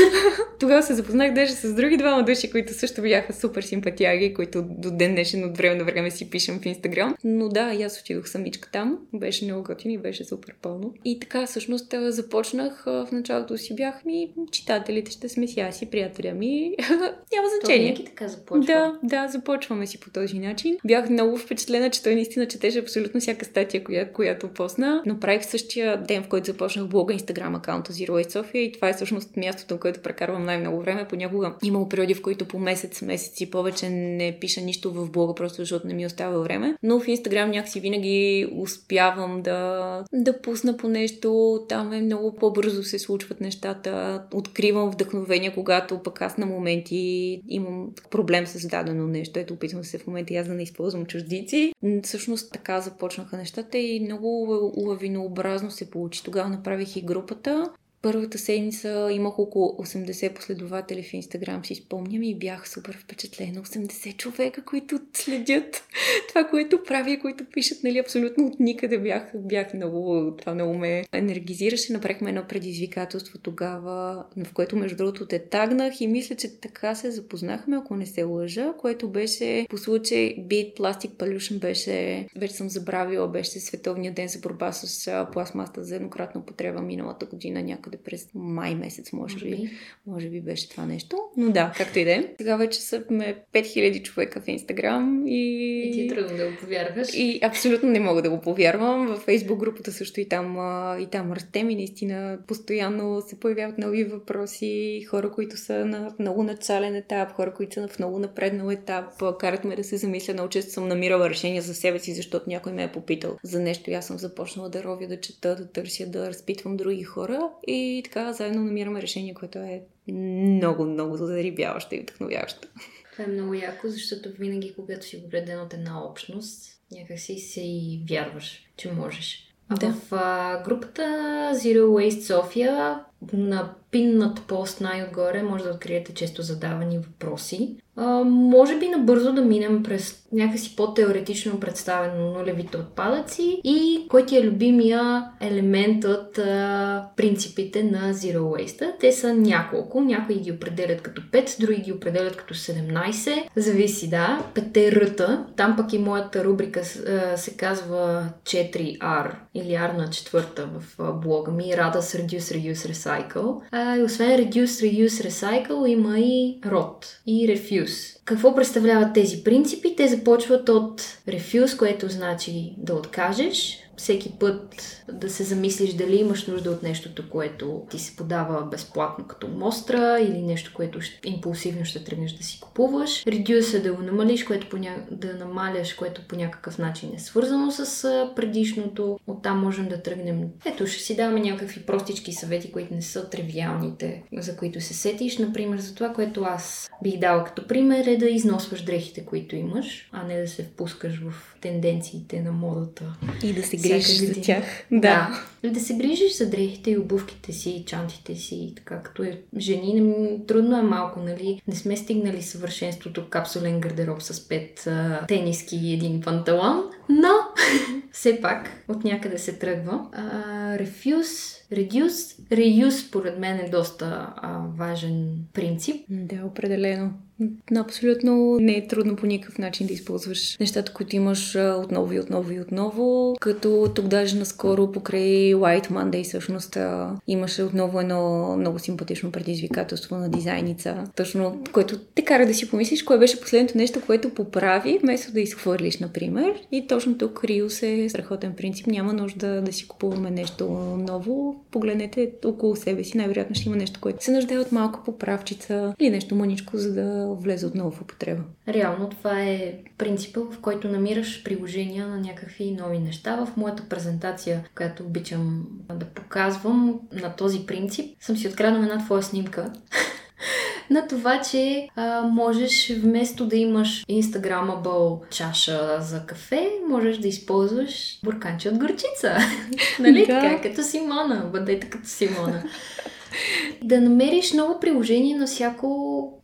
тогава се запознах даже с други двама души, които също бяха супер симпатияги, които до ден днешен от време на време си пишем в Инстаграм. Но да, и аз отидох самичка там. Беше много готин и беше супер пълно. И така, всъщност, започнах в началото си бях ми, читателите ще сме си, аз и приятеля ми. Няма значение. То така започва. Да, да, започваме си по този начин. Бях много впечатлена, че той наистина четеше абсолютно всяка статия, която, която посна. Направих същия ден, в който започнах блога Инстаграм акаунта Zero Waste Sofia и това е всъщност мястото, в което прекарвам най-много време. Понякога имало периоди, в които по месец, месец и повече не пиша нищо в блога, просто защото не ми остава време. Но в Инстаграм някакси винаги успявам да, да пусна по нещо. Там е много по-бързо се случват нещата. Откривам вдъхновение, когато пък аз на моменти имам проблем с дадено нещо. Ето, опитвам се в момента аз да не използвам чуждици. Всъщност така започнаха нещата и много лавинообразно се получи. Тогава направих и групата. Първата седмица имах около 80 последователи в Инстаграм, си спомням и бях супер впечатлена. 80 човека, които следят това, което правя, които пишат, нали, абсолютно от никъде бях, бях много, това много ме енергизираше. Направихме едно предизвикателство тогава, в което между другото те тагнах и мисля, че така се запознахме, ако не се лъжа, което беше по случай Beat Plastic Pollution беше, вече съм забравила, беше Световния ден за борба с пластмаста за еднократна употреба миналата година някъде някъде през май месец, може, може би. би. Може би беше това нещо. Но да, както и да е. Сега вече сме 5000 човека в Инстаграм и... И ти е трудно да го повярваш. И абсолютно не мога да го повярвам. В Фейсбук групата също и там, и там растем и наистина постоянно се появяват нови въпроси. Хора, които са на много начален етап, хора, които са в много напреднал етап. Карат ме да се замисля. Много често съм намирала решение за себе си, защото някой ме е попитал за нещо и аз съм започнала да ровя, да чета, да търся, да разпитвам други хора. И и така заедно намираме решение, което е много, много зарибяващо и вдъхновяващо. Това е много яко, защото винаги, когато си обреден от една общност, някакси се и вярваш, че можеш. А да. в а, групата Zero Waste Sofia на пиннат пост най-отгоре може да откриете често задавани въпроси. А, може би набързо да минем през някакси по-теоретично представено нулевите отпадъци и кой ти е любимия елемент от а, принципите на Zero Waste. Те са няколко. Някои ги определят като 5, други ги определят като 17. Зависи, да. Пете ръта. Там пък и моята рубрика а, се казва 4R или R на четвърта в блога ми. С Reduce, Reduce, Recycle. А, освен Reduce, Reduce, Recycle има и ROT и Refuse. Какво представляват тези принципи? Те започват от refuse, което значи да откажеш, всеки път да се замислиш дали имаш нужда от нещото, което ти се подава безплатно като мостра или нещо, което импулсивно ще тръгнеш да си купуваш. Reduce е да го намалиш, което поня... да намаляш, което по някакъв начин е свързано с предишното. Оттам можем да тръгнем. Ето, ще си даваме някакви простички съвети, които не са тривиалните, за които се сетиш. Например, за това, което аз бих дала като пример е да износваш дрехите, които имаш, а не да се впускаш в тенденциите на модата. И да се грижиш за тях. Да. да. Да се грижиш за дрехите и обувките си, и чантите си, така като е жени. Трудно е малко, нали? Не сме стигнали съвършенството капсулен гардероб с пет а, тениски и един панталон, но все пак от някъде се тръгва. А, refuse Reduce, reuse, според мен е доста а, важен принцип. Да, определено. Но абсолютно не е трудно по никакъв начин да използваш нещата, които имаш отново и отново и отново. Като тук даже наскоро покрай White Monday всъщност имаше отново едно много симпатично предизвикателство на дизайница. Точно, което те кара да си помислиш кое беше последното нещо, което поправи, вместо да изхвърлиш, например. И точно тук Риус е страхотен принцип. Няма нужда да си купуваме нещо ново погледнете около себе си, най-вероятно ще има нещо, което се нуждае от малка поправчица или нещо мъничко, за да влезе отново в употреба. Реално това е принципа, в който намираш приложения на някакви нови неща. В моята презентация, която обичам да показвам на този принцип, съм си откраднала една твоя снимка на това, че а, можеш вместо да имаш инстаграмабъл чаша за кафе, можеш да използваш бурканче от горчица. нали да. така? Като Симона. Бъдете като Симона. Да намериш ново приложение на всяко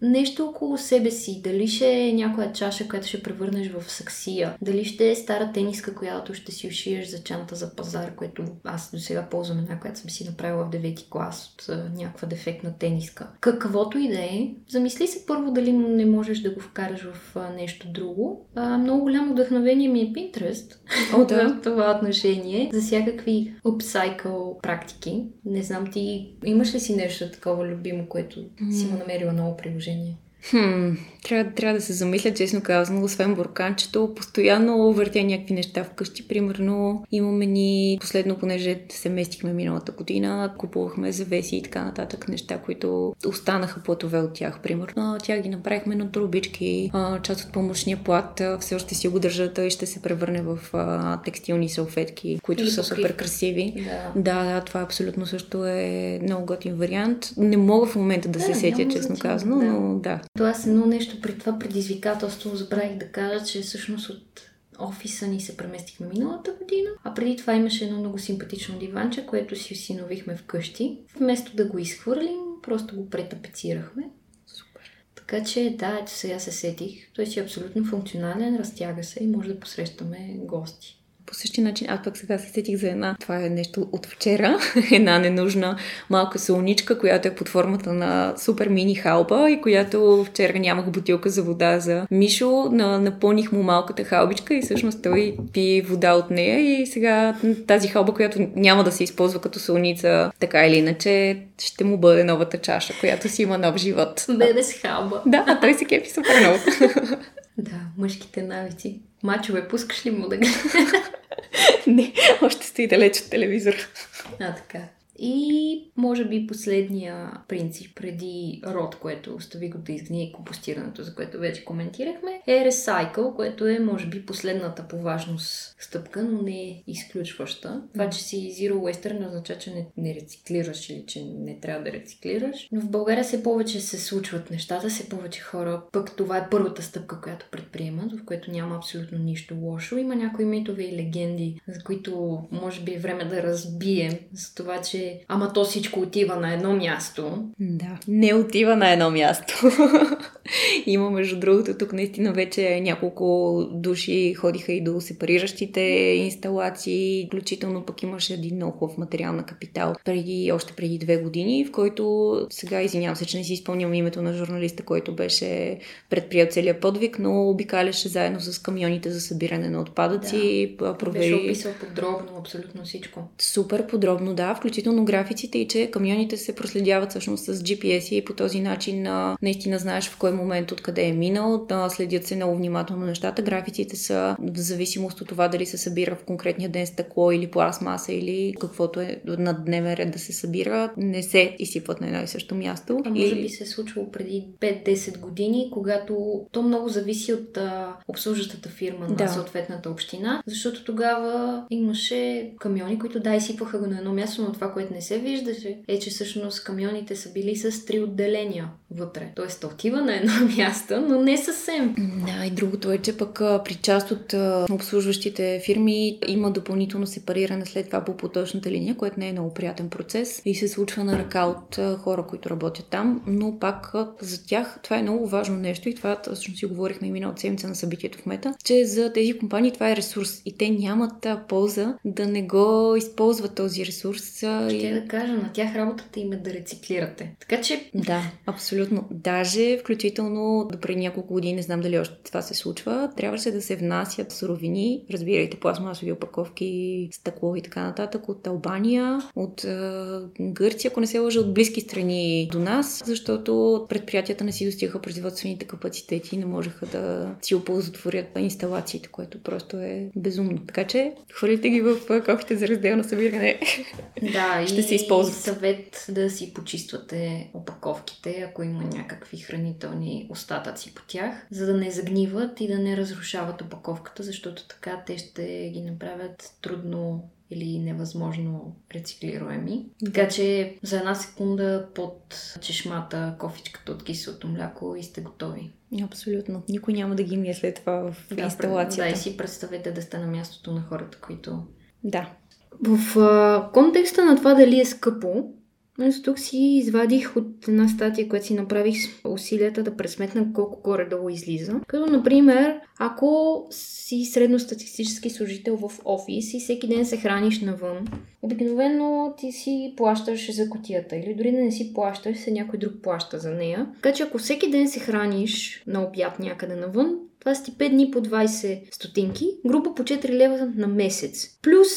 нещо около себе си. Дали ще е някоя чаша, която ще превърнеш в саксия. Дали ще е стара тениска, която ще си ушиеш за чанта за пазар, което аз до сега ползвам една, която съм си направила в 9 клас от някаква дефектна тениска. Каквото и да е, замисли се първо дали не можеш да го вкараш в нещо друго. А, много голямо вдъхновение ми е Pinterest. О, да. това отношение. За всякакви upcycle практики. Не знам, ти имаш ли си нещо такова любимо, което mm. си му намерила ново приложение? Хм, трябва, трябва да се замисля, честно казано, освен бурканчето, постоянно въртя някакви неща вкъщи. Примерно имаме ни, последно, понеже се местихме миналата година, купувахме завеси и така нататък неща, които останаха платове от тях. Примерно тях ги направихме на трубички, част от помощния плат все още си го държат и ще се превърне в текстилни салфетки, които Или са покрив. супер красиви. Да. да, да, това абсолютно също е много готин вариант. Не мога в момента да, да се сетя, честно казано, да. но да. Това е едно нещо при това предизвикателство, забравих да кажа, че всъщност от офиса ни се преместихме миналата година, а преди това имаше едно много симпатично диванче, което си усиновихме вкъщи. Вместо да го изхвърлим, просто го претапецирахме. Супер. Така че, да, ето сега се сетих. Той си е абсолютно функционален, разтяга се и може да посрещаме гости по същия начин, аз пък сега се сетих за една, това е нещо от вчера, една ненужна малка солничка, която е под формата на супер мини халба и която вчера нямах бутилка за вода за Мишо, напълних му малката халбичка и всъщност той пи вода от нея и сега тази халба, която няма да се използва като солница, така или иначе, ще му бъде новата чаша, която си има нов живот. Бебе с халба. Да, а той се кепи супер много. да, мъжките навици. Мачове, пускаш ли му да Не, още стои далеч от телевизора. А, така. И може би последния принцип преди род, което остави го да изгние компостирането, за което вече коментирахме, е Recycle, което е може би последната по важност стъпка, но не е изключваща. Това, че си Zero Waster не означава, че не, не рециклираш или че не трябва да рециклираш. Но в България все повече се случват нещата, все повече хора. Пък това е първата стъпка, която предприемат, в което няма абсолютно нищо лошо. Има някои митове и легенди, за които може би е време да разбием, за това, че ама то всичко отива на едно място. Да, не отива на едно място. Има, между другото, тук наистина вече няколко души ходиха и до сепариращите инсталации, включително пък имаше един много хубав материал на капитал преди, още преди две години, в който сега извинявам се, че не си изпълнявам името на журналиста, който беше предприел целият подвиг, но обикаляше заедно с камионите за събиране на отпадъци. Да. Провери... Беше описал подробно абсолютно всичко. Супер подробно, да, включително графиците и че камионите се проследяват всъщност с GPS и по този начин наистина знаеш в кой момент откъде е минал, да следят се много внимателно нещата. Графиците са в зависимост от това дали се събира в конкретния ден стъкло или пластмаса или каквото е на дневен ред да се събира, не се изсипват на едно и също място. А може би се е случвало преди 5-10 години, когато то много зависи от а, обслужващата фирма на да. съответната община, защото тогава имаше камиони, които да, изсипваха го на едно място, но това, което не се виждаше, е, че всъщност камионите са били с три отделения вътре. Тоест, отива на едно място, но не съвсем. Да, и другото е, че пък при част от обслужващите фирми има допълнително сепариране след това по поточната линия, което не е много приятен процес и се случва на ръка от хора, които работят там, но пак за тях това е много важно нещо и това всъщност си говорихме и миналата седмица на събитието в Мета, че за тези компании това е ресурс и те нямат полза да не го използват този ресурс. Ще да кажа, на тях работата им е да рециклирате. Така че... Да, абсолютно. Даже включително до преди няколко години, не знам дали още това се случва, трябваше да се внасят суровини, разбирайте, пластмасови опаковки, стъкло и така нататък от Албания, от е, Гърция, ако не се лъжа, от близки страни до нас, защото предприятията не си достигаха производствените капацитети и не можеха да си оползотворят инсталациите, което просто е безумно. Така че хвърлите ги в кофите за разделно събиране. Да, ще се използват. съвет да си почиствате опаковките, ако има някакви хранителни остатъци по тях, за да не загниват и да не разрушават опаковката, защото така те ще ги направят трудно или невъзможно рециклируеми. Така че за една секунда под чешмата кофичката от киселото мляко и сте готови. Абсолютно. Никой няма да ги мие след това в да, инсталацията. Да, и си представете да сте на мястото на хората, които... Да. В а, контекста на това дали е скъпо, Аз тук си извадих от една статия, която си направих усилията да пресметна колко горе-долу излиза. Като, например, ако си средностатистически служител в офис и всеки ден се храниш навън, обикновено ти си плащаш за котията или дори да не си плащаш, се някой друг плаща за нея. Така че ако всеки ден се храниш на обяд някъде навън, това са ти 5 дни по 20 стотинки, грубо по 4 лева на месец. Плюс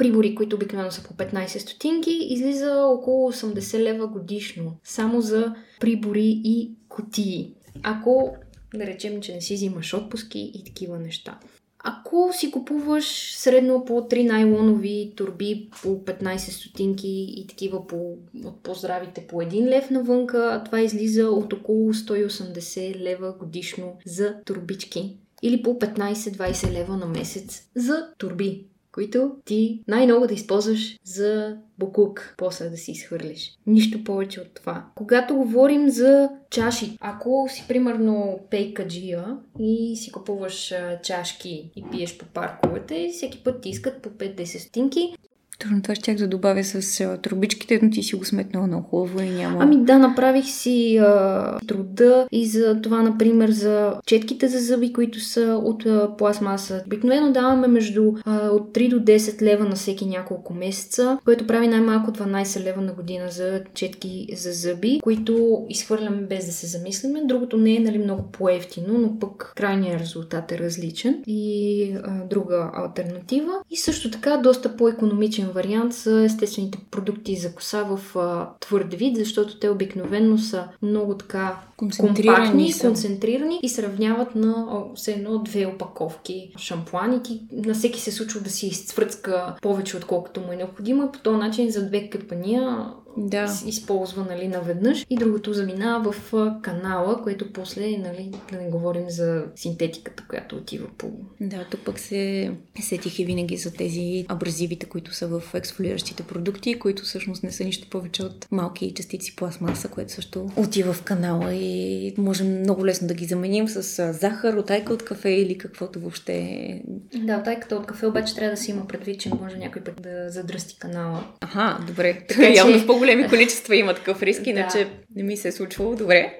прибори, които обикновено са по 15 стотинки, излиза около 80 лева годишно. Само за прибори и котии. Ако да речем, че не си взимаш отпуски и такива неща. Ако си купуваш средно по 3 найлонови турби по 15 стотинки и такива по, от по-здравите по 1 лев навънка, това излиза от около 180 лева годишно за турбички. Или по 15-20 лева на месец за турби които ти най-много да използваш за букук, после да си изхвърлиш. Нищо повече от това. Когато говорим за чаши, ако си примерно пейкаджия и си купуваш чашки и пиеш по парковете, всеки път ти искат по 5-10 стотинки, точно това ще да добавя с а, трубичките, но ти си го сметнала много хубаво и няма. Ами да, направих си а, труда и за това, например, за четките за зъби, които са от а, пластмаса. Обикновено даваме между а, от 3 до 10 лева на всеки няколко месеца, което прави най-малко 12 лева на година за четки за зъби, които изхвърляме без да се замислиме. Другото не е нали, много по-ефтино, но пък крайният резултат е различен и а, друга альтернатива. И също така доста по-економичен вариант са естествените продукти за коса в а, твърд вид, защото те обикновено са много така концентрирани, компактни, са. концентрирани и се равняват на о, все едно две опаковки шампуани. Ти, на всеки се случва да си изцвръцка повече отколкото му е необходимо и по този начин за две къпания да. използва нали, наведнъж и другото заминава в канала, което после, нали, да не говорим за синтетиката, която отива по... Да, тук пък се сетих и винаги за тези абразивите, които са в ексфолиращите продукти, които всъщност не са нищо повече от малки частици пластмаса, което също отива в канала и можем много лесно да ги заменим с захар, отайка от кафе или каквото въобще. Да, отайката от кафе обаче трябва да си има предвид, че може някой път да задръсти канала. Аха, добре. Така, явно в по-големи количества има такъв риск, иначе да. не ми се е случвало. Добре.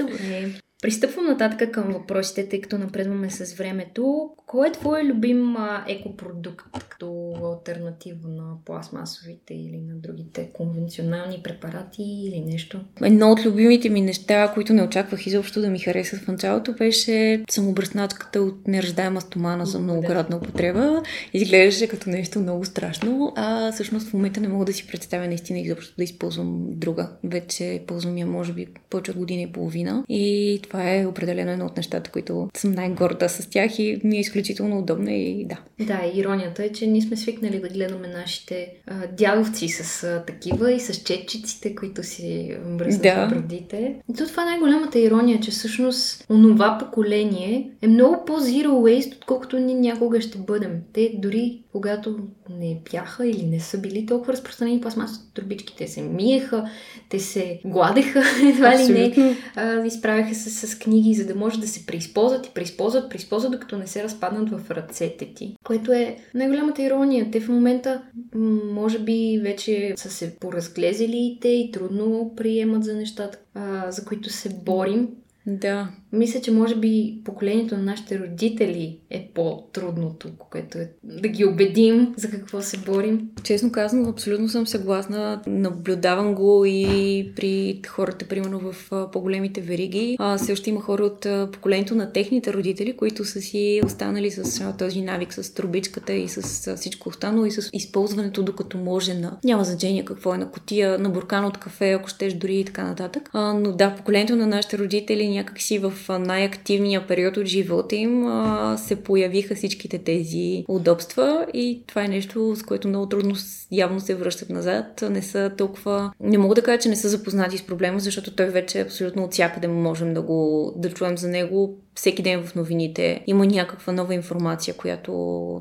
Добре. Пристъпвам нататък към въпросите, тъй като напредваме с времето. Кой е твой любим екопродукт като альтернатива на пластмасовите или на другите конвенционални препарати или нещо? Едно от любимите ми неща, които не очаквах изобщо да ми харесат в началото, беше самобръсначката от нераждаема стомана за многократна употреба. Изглеждаше като нещо много страшно, а всъщност в момента не мога да си представя наистина изобщо да използвам друга. Вече ползвам я може би повече от година и половина и това е определено едно от нещата, които съм най-горда с тях и ми е изключително удобно и да. Да, иронията е, че ние сме свикнали да гледаме нашите а, дядовци с а, такива и с четчиците, които си бръснат да. брадите. И то това е най-голямата ирония, че всъщност онова поколение е много по-zero waste, отколкото ние някога ще бъдем. Те дори когато не бяха или не са били толкова разпространени пластмасовите трубички, те се миеха, те се гладеха, едва ли не, а, изправяха се с книги, за да може да се преизползват и преизползват, преизползват, докато не се разпаднат в ръцете ти. Което е най-голямата ирония. Те в момента, може би, вече са се поразглезили и те и трудно приемат за нещата, а, за които се борим. Да. Мисля, че може би поколението на нашите родители е по-трудното, което е да ги убедим за какво се борим. Честно казано, абсолютно съм съгласна. Наблюдавам го и при хората, примерно в по-големите вериги. А, още има хора от поколението на техните родители, които са си останали с този навик с трубичката и с всичко останало и с използването докато може на... Няма значение какво е на котия, на буркан от кафе, ако щеш дори и така нататък. А, но да, поколението на нашите родители някакси в най-активния период от живота им се появиха всичките тези удобства и това е нещо, с което много трудно явно се връщат назад. Не са толкова... Не мога да кажа, че не са запознати с проблема, защото той вече е абсолютно от всякъде можем да го да чуем за него. Всеки ден в новините има някаква нова информация, която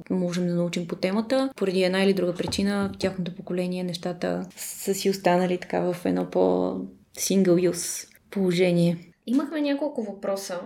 можем да научим по темата. Поради една или друга причина в тяхното поколение нещата са си останали така в едно по-сингъл юз положение. Имахме няколко въпроса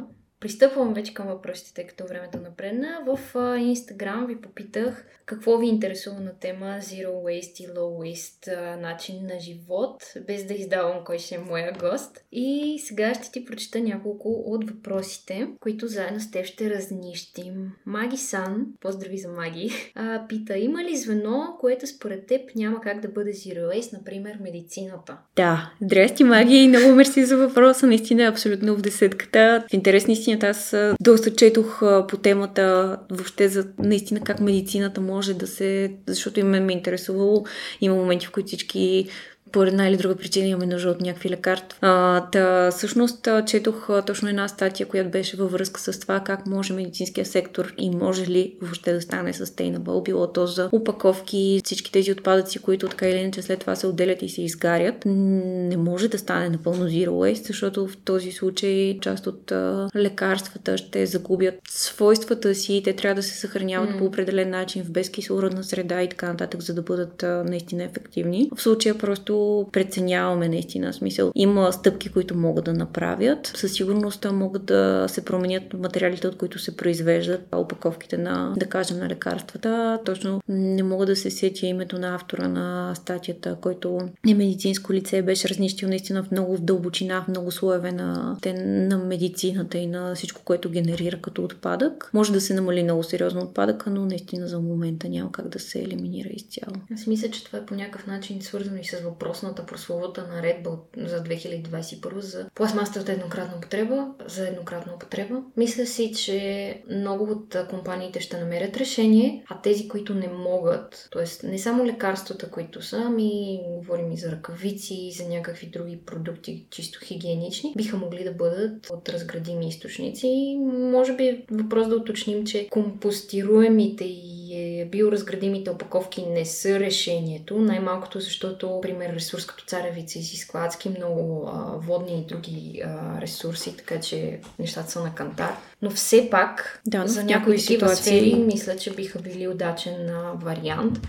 Пристъпвам вече към въпросите, тъй като времето напредна. В Инстаграм ви попитах какво ви интересува на тема Zero Waste и Low Waste начин на живот, без да издавам кой ще е моя гост. И сега ще ти прочита няколко от въпросите, които заедно с теб ще разнищим. Маги Сан, поздрави за Маги, пита, има ли звено, което според теб няма как да бъде Zero Waste, например медицината? Да, здрасти Маги, много мерси за въпроса, наистина абсолютно в десетката. В интерес истината аз доста четох по темата въобще за наистина как медицината може да се... Защото ме е интересувало. Има моменти, в които всички по една или друга причина имаме нужда от някакви лекарства. А, та, всъщност четох точно една статия, която беше във връзка с това как може медицинския сектор и може ли въобще да стане sustainable, било то за упаковки, всички тези отпадъци, които така или иначе след това се отделят и се изгарят. Не може да стане напълно zero waste, защото в този случай част от а, лекарствата ще загубят свойствата си, те трябва да се съхраняват mm. по определен начин в безкислородна среда и така нататък, за да бъдат а, наистина ефективни. В случая просто преценяваме наистина смисъл. Има стъпки, които могат да направят. Със сигурност могат да се променят материалите, от които се произвеждат опаковките на, да кажем, на лекарствата. Точно не мога да се сетя името на автора на статията, който е медицинско лице, беше разнищил наистина в много в дълбочина, в много слоеве на, те, на медицината и на всичко, което генерира като отпадък. Може да се намали много сериозно отпадъка, но наистина за момента няма как да се елиминира изцяло. Аз мисля, че това е по някакъв начин свързано и с въпрос въпросната прословута наредба за 2021 за пластмасата еднократна употреба, за еднократна употреба. Мисля си, че много от компаниите ще намерят решение, а тези, които не могат, т.е. не само лекарствата, които са, ами говорим и за ръкавици, за някакви други продукти, чисто хигиенични, биха могли да бъдат от разградими източници. Може би е въпрос да уточним, че компостируемите и биоразградимите опаковки не са решението, най-малкото защото, пример, ресурс като царевица изисква адски много а, водни и други а, ресурси, така че нещата са на кантар. Но все пак, да, за някои ситуации сфери, мисля, че биха били удачен а, вариант.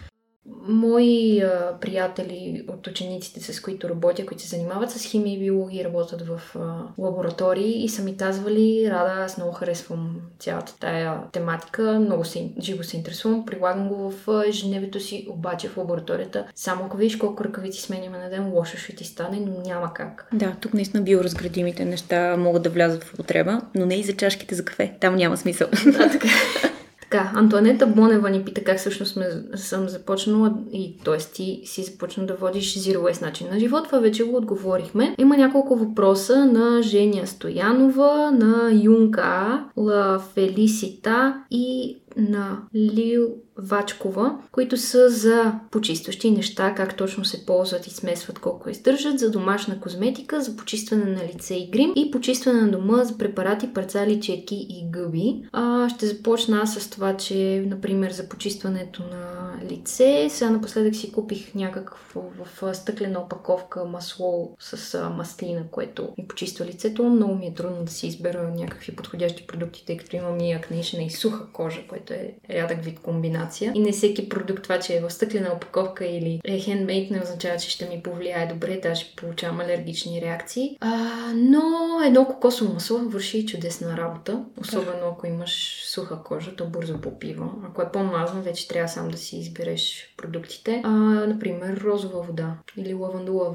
Мои а, приятели от учениците, с които работя, които се занимават с химия и биология, работят в а, лаборатории и са ми казвали, Рада, аз много харесвам цялата тая тематика, много се, живо се интересувам, прилагам го в ежедневието си, обаче в лабораторията, само ако видиш колко ръкавици сменяме на ден, лошо ще ти стане, но няма как. Да, тук наистина биоразградимите неща могат да влязат в употреба, но не и за чашките за кафе. Там няма смисъл. Да, така. Така, Антуанета Бонева ни пита как всъщност сме, съм започнала и т.е. ти си започна да водиш Zero Waste начин на живот. Това вече го отговорихме. Има няколко въпроса на Женя Стоянова, на Юнга, Ла Фелисита и на Лил Вачкова, които са за почистващи неща, как точно се ползват и смесват, колко издържат, за домашна козметика, за почистване на лице и грим и почистване на дома за препарати, парцали, четки и гъби. А, ще започна с това, че, например, за почистването на лице, сега напоследък си купих някакво в стъклена опаковка масло с маслина, което ми почиства лицето. Много ми е трудно да си избера някакви подходящи продукти, тъй като имам и акнеична и суха кожа, което е рядък вид комбинация комбинация. И не всеки продукт, това, че е в стъклена опаковка или е хендмейд, не означава, че ще ми повлияе добре, даже получавам алергични реакции. А, но едно кокосово масло върши чудесна работа, особено ако имаш суха кожа, то бързо попива. Ако е по-мазно, вече трябва сам да си избереш продуктите. А, например, розова вода или лавандула,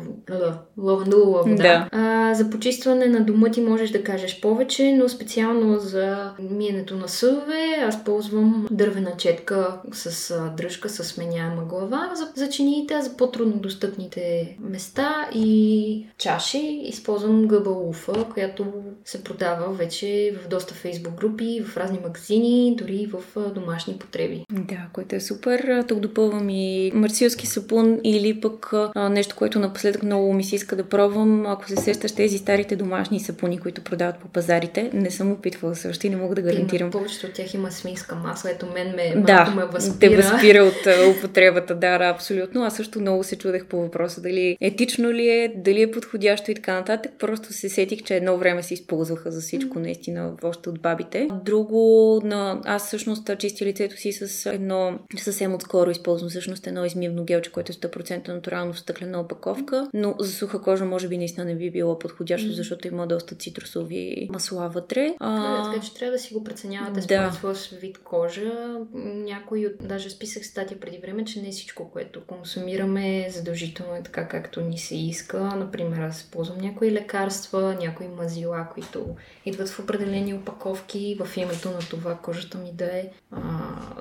лавандулова вода. Да. А, за почистване на дома ти можеш да кажеш повече, но специално за миенето на съве аз ползвам дървена четка с дръжка, с сменяема глава за, за чиниите, за по-трудно достъпните места и чаши използвам гъба уфа, която се продава вече в доста фейсбук групи, в разни магазини, дори в домашни потреби. Да, което е супер. Тук допълвам и марсилски сапун или пък а, нещо, което напоследък много ми се иска да пробвам. Ако се сещаш тези старите домашни сапуни, които продават по пазарите, не съм опитвала също и не мога да гарантирам. Има, повечето от тях има смиска масла, ето мен ме, да, ме възпира. Те възпира от употребата, да, да, абсолютно. Аз също много се чудех по въпроса дали етично ли е, дали е подходящо и така нататък. Просто се сетих, че едно време се използваха за всичко, наистина, още от бабите. Друго, на... аз всъщност чисти лицето си с едно съвсем отскоро използвам всъщност едно измивно гелче, което е 100% натурално в стъклена опаковка, но за суха кожа може би наистина не би било подходящо, защото има доста цитрусови масла вътре. А... Така че трябва да си го преценявате да. според своя вид кожа. От... Даже списах статия преди време, че не всичко, което консумираме задължително е така, както ни се иска. Например, аз ползвам някои лекарства, някои мазила, които идват в определени опаковки в името на това кожата ми да е а,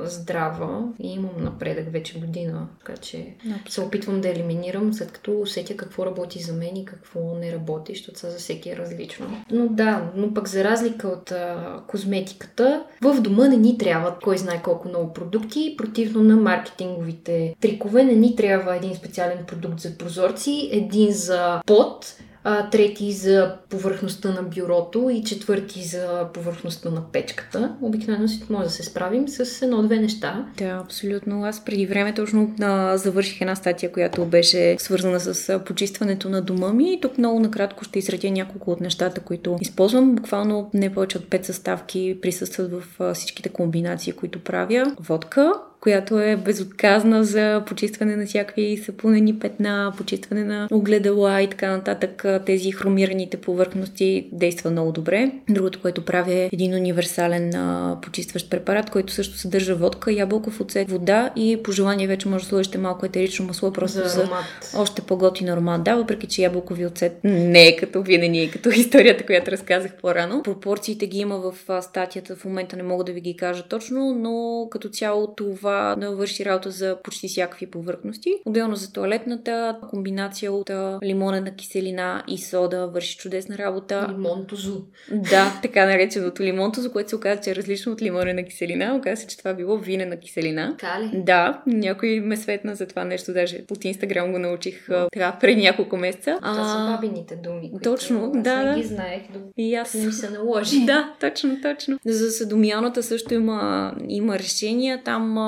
здрава и имам напредък вече година, така че Абсолютно. се опитвам да елиминирам, след като усетя какво работи за мен и какво не работи, защото са за всеки е различно. Но да, но пък за разлика от а, козметиката, в дома не ни трябва кой знае колко много продукти, противно на маркетинговите трикове, не ни трябва един специален продукт за прозорци, един за пот, а, трети за повърхността на бюрото и четвърти за повърхността на печката. Обикновено си може да се справим с едно-две неща. Да, абсолютно. Аз преди време точно а, завърших една статия, която беше свързана с почистването на дома ми. И тук много накратко ще изредя няколко от нещата, които използвам. Буквално не повече от пет съставки присъстват в а, всичките комбинации, които правя. Водка, която е безотказна за почистване на всякакви сапунени петна, почистване на огледала и така нататък. Тези хромираните повърхности действа много добре. Другото, което правя е един универсален а, почистващ препарат, който също съдържа водка, ябълков оцет, вода и по желание вече може да сложите малко етерично масло, просто за, за още по-готин аромат. Да, въпреки че ябълкови оцет не е като винаги, е като историята, която разказах по-рано. Пропорциите ги има в статията, в момента не мога да ви ги кажа точно, но като цяло това това да върши работа за почти всякакви повърхности. Отделно за туалетната, комбинация от лимонена киселина и сода върши чудесна работа. Лимонтозо. Да, така нареченото лимонтозо, което се оказа, че е различно от лимонена киселина. Оказа се, че това било винена киселина. Кали? Да, някой ме светна за това нещо, даже от Инстаграм го научих oh. така преди няколко месеца. Това а... са бабините думи. Които точно, аз да. Не ги знаех, до... и аз. Не ми се наложи. Да, точно, точно. За съдомяната също има, има решения. Там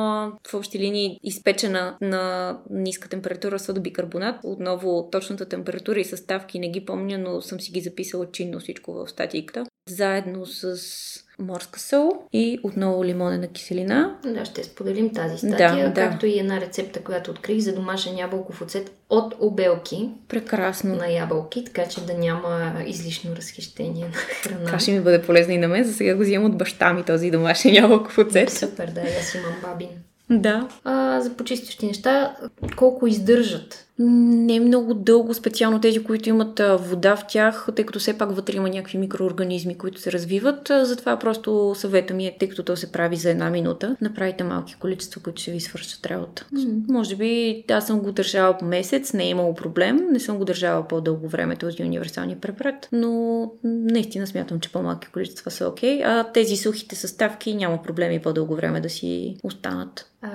в общи линии изпечена на ниска температура содобикарбонат. Отново точната температура и съставки не ги помня, но съм си ги записала чинно всичко в статиката. Заедно с морска сол и отново лимонена киселина. Да, ще споделим тази статия, да, както да. и една рецепта, която открих за домашен ябълков оцет от обелки. Прекрасно. На ябълки, така че да няма излишно разхищение на храна. Това ще ми бъде полезно и на мен. За сега го взимам от баща ми този домашен ябълков оцет. Супер, да, аз имам бабин. Да. А, за почистващи неща, колко издържат? Не много дълго, специално тези, които имат вода в тях, тъй като все пак вътре има някакви микроорганизми, които се развиват. Затова просто съвета ми е, тъй като то се прави за една минута, направите малки количества, които ще ви свършат работа. Mm. Може би аз съм го държала по месец, не е имало проблем, не съм го държала по-дълго време този универсалния препарат, но наистина смятам, че по-малки количества са окей, okay, а тези сухите съставки няма проблеми по-дълго време да си останат. Uh,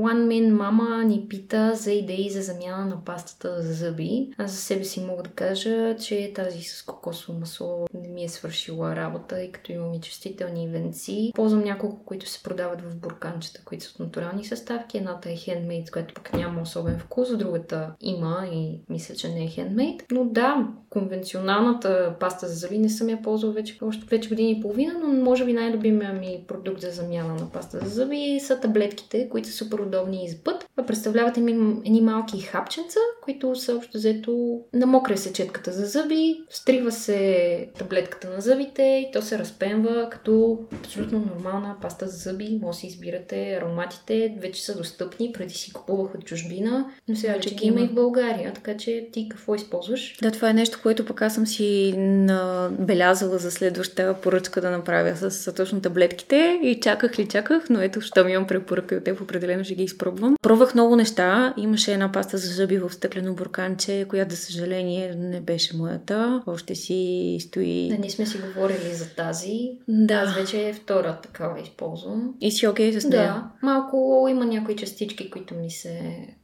One Min Mama ни пита за идеи за замяна на пастата за зъби. Аз за себе си мога да кажа, че тази с кокосово масло не ми е свършила работа, и като имам и чувствителни венци. Ползвам няколко, които се продават в бурканчета, които са от натурални съставки. Едната е хендмейд, която пък няма особен вкус, другата има и мисля, че не е хендмейд. Но да, конвенционалната паста за зъби не съм я ползвала вече, още вече години и половина, но може би най-любимия ми продукт за замяна на паста за зъби са таблетките, които са супер удобни и път. Представляват едни малки хапченца, които са общо взето намокря се четката за зъби, стрива се таблетката на зъбите и то се разпенва като абсолютно нормална паста за зъби. Може да си избирате ароматите, вече са достъпни, преди си купувах от чужбина, но сега вече ги има и в България, така че ти какво използваш? Да, това е нещо, което пък аз съм си набелязала за следваща поръчка да направя с точно таблетките и чаках ли чаках, но ето, що ми имам препоръка от теб, определено ще ги изпробвам. Пробвах много неща. Имаше една паста за зъби в стъклено бурканче, която, за съжаление, не беше моята. Още си стои. Да, ние сме си говорили за тази. Да. Аз вече е втора такава използвам. И си окей okay с нея? Да. Малко има някои частички, които ми се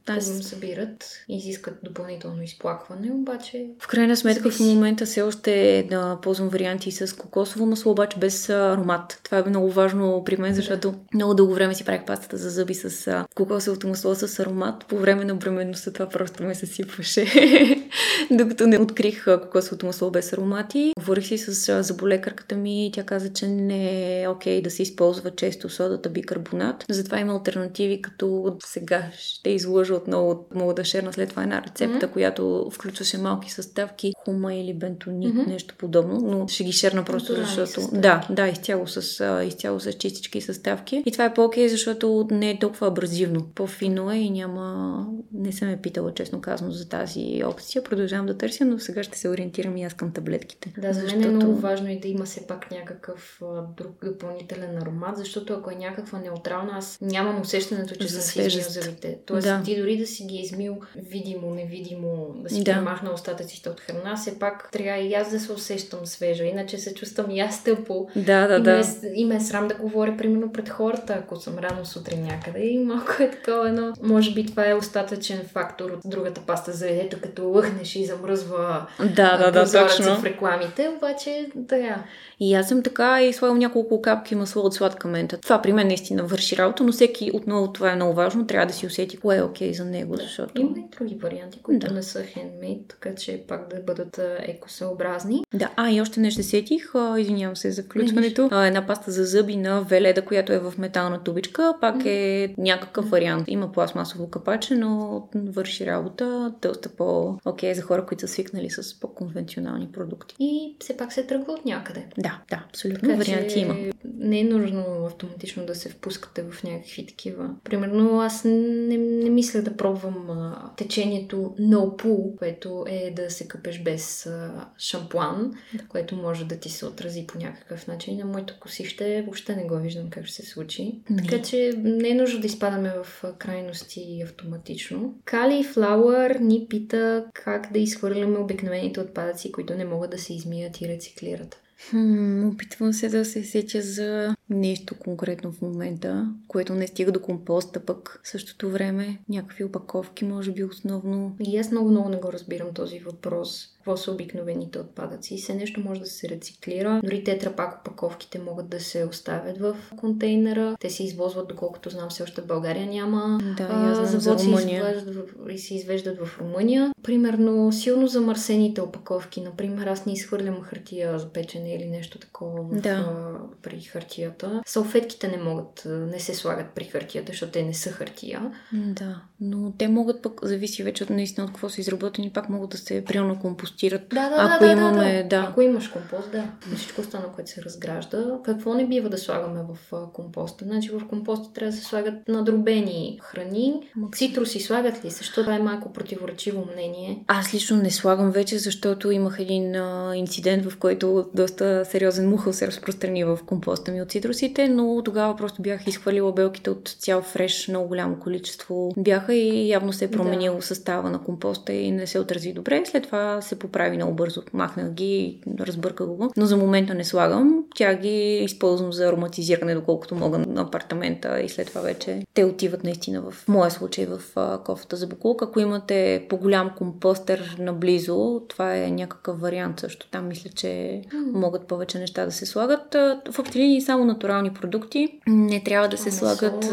аз... събират и изискат допълнително изплакване, обаче... В крайна сметка в момента все още да ползвам варианти с кокосово масло, обаче без аромат. Това е много важно при мен, защото да. много дълго време си правих пастата за зъби с кокосовото масло с аромат. По време на бременността това просто ме съсипваше. Докато не открих кокосовото масло без аромати. Говорих си с заболекарката ми и тя каза, че не е окей да се използва често содата бикарбонат. Затова има альтернативи, като сега ще изложа отново, мога да шерна след това една рецепта, mm-hmm. която включваше малки съставки, хума или бентонит, mm-hmm. нещо подобно, но ще ги шерна просто защото... Да, да, изцяло с, изцяло с чистички съставки. И това е по-окей, защото не е толкова абразивно. По-фино е и няма... Не съм е питала, честно казано, за тази опция. Продължавам да търся, но сега ще се ориентирам и аз към таблетките. Да, за защото... мен е много важно и да има все пак някакъв друг допълнителен аромат, защото ако е някаква неутрална, аз нямам усещането, че съм си измил зъбите. Тоест, да. ти дори да си ги е измил видимо, невидимо, да си да. премахна остатъците от храна, все пак трябва и аз да се усещам свежа, иначе се чувствам и аз тъпо. Да, да, и да. Ме, и ме е срам да говоря, примерно, пред хората, ако съм рано сутрин някъде. И малко е такова едно. Може би това е остатъчен фактор от другата паста за ето като лъхнеш и замръзва да, да, да, точно. в рекламите, обаче да. И аз съм така и слагам няколко капки масло от сладка мента. Това при мен наистина върши работа, но всеки отново това е много важно. Трябва да си усети кое е окей okay за него, защото... Има и други варианти, които да. не са хендмейд, така че пак да бъдат екосъобразни. Да, а и още нещо сетих, извинявам се за включването. А, една паста за зъби на Веледа, която е в метална тубичка, пак е някакъв вариант. Има пластмасово капаче, но върши работа доста по-окей за хора, които са свикнали с по-конвенционални продукти. И все пак се тръгва от някъде. Да, да, абсолютно. Така, варианти има. Не е нужно автоматично да се впускате в някакви такива. Примерно, аз не, не мисля да пробвам а, течението no pool, което е да се къпеш без а, шампуан, да. което може да ти се отрази по някакъв начин. На моето косище въобще не го виждам как ще се случи. Не. Така че не е нужно да изпадаме в крайности автоматично. Кали Флауър ни пита как да изхвърляме обикновените отпадъци, които не могат да се измият и рециклират. Хм, опитвам се да се сетя за нещо конкретно в момента, което не стига до компоста, пък в същото време някакви опаковки, може би основно. И аз много-много не го разбирам този въпрос какво са обикновените отпадъци. Все нещо може да се рециклира. Дори тетрапак опаковките могат да се оставят в контейнера. Те се извозват, доколкото знам, все още в България няма. Да, а, за Румъния. и се извеждат в Румъния. Примерно, силно замърсените опаковки. Например, аз не изхвърлям хартия за печене или нещо такова в, да. при хартията. Салфетките не могат, не се слагат при хартията, защото те не са хартия. Да, но те могат пък, зависи вече от наистина от какво са изработени, пак могат да се приемно компостират компостират. Да, да, ако да, имаме, да, да. Ако имаш компост, да. Всичко останало, което се разгражда. Какво не бива да слагаме в компоста? Значи в компоста трябва да се слагат надробени храни. Цитруси слагат ли? Защото това е малко противоречиво мнение. Аз лично не слагам вече, защото имах един а, инцидент, в който доста сериозен мухъл се разпространи в компоста ми от цитрусите, но тогава просто бях изхвърлила белките от цял фреш, много голямо количество бяха и явно се е променил да. състава на компоста и не се отрази добре. След това се поправи много бързо. Махнах ги, разбърках го. Но за момента не слагам. Тя ги използвам за ароматизиране, доколкото мога на апартамента и след това вече те отиват наистина в моя случай в кофата за буклук. Ако имате по-голям компостер наблизо, това е някакъв вариант също. Там мисля, че могат повече неща да се слагат. В линии само натурални продукти. Не трябва да се слагат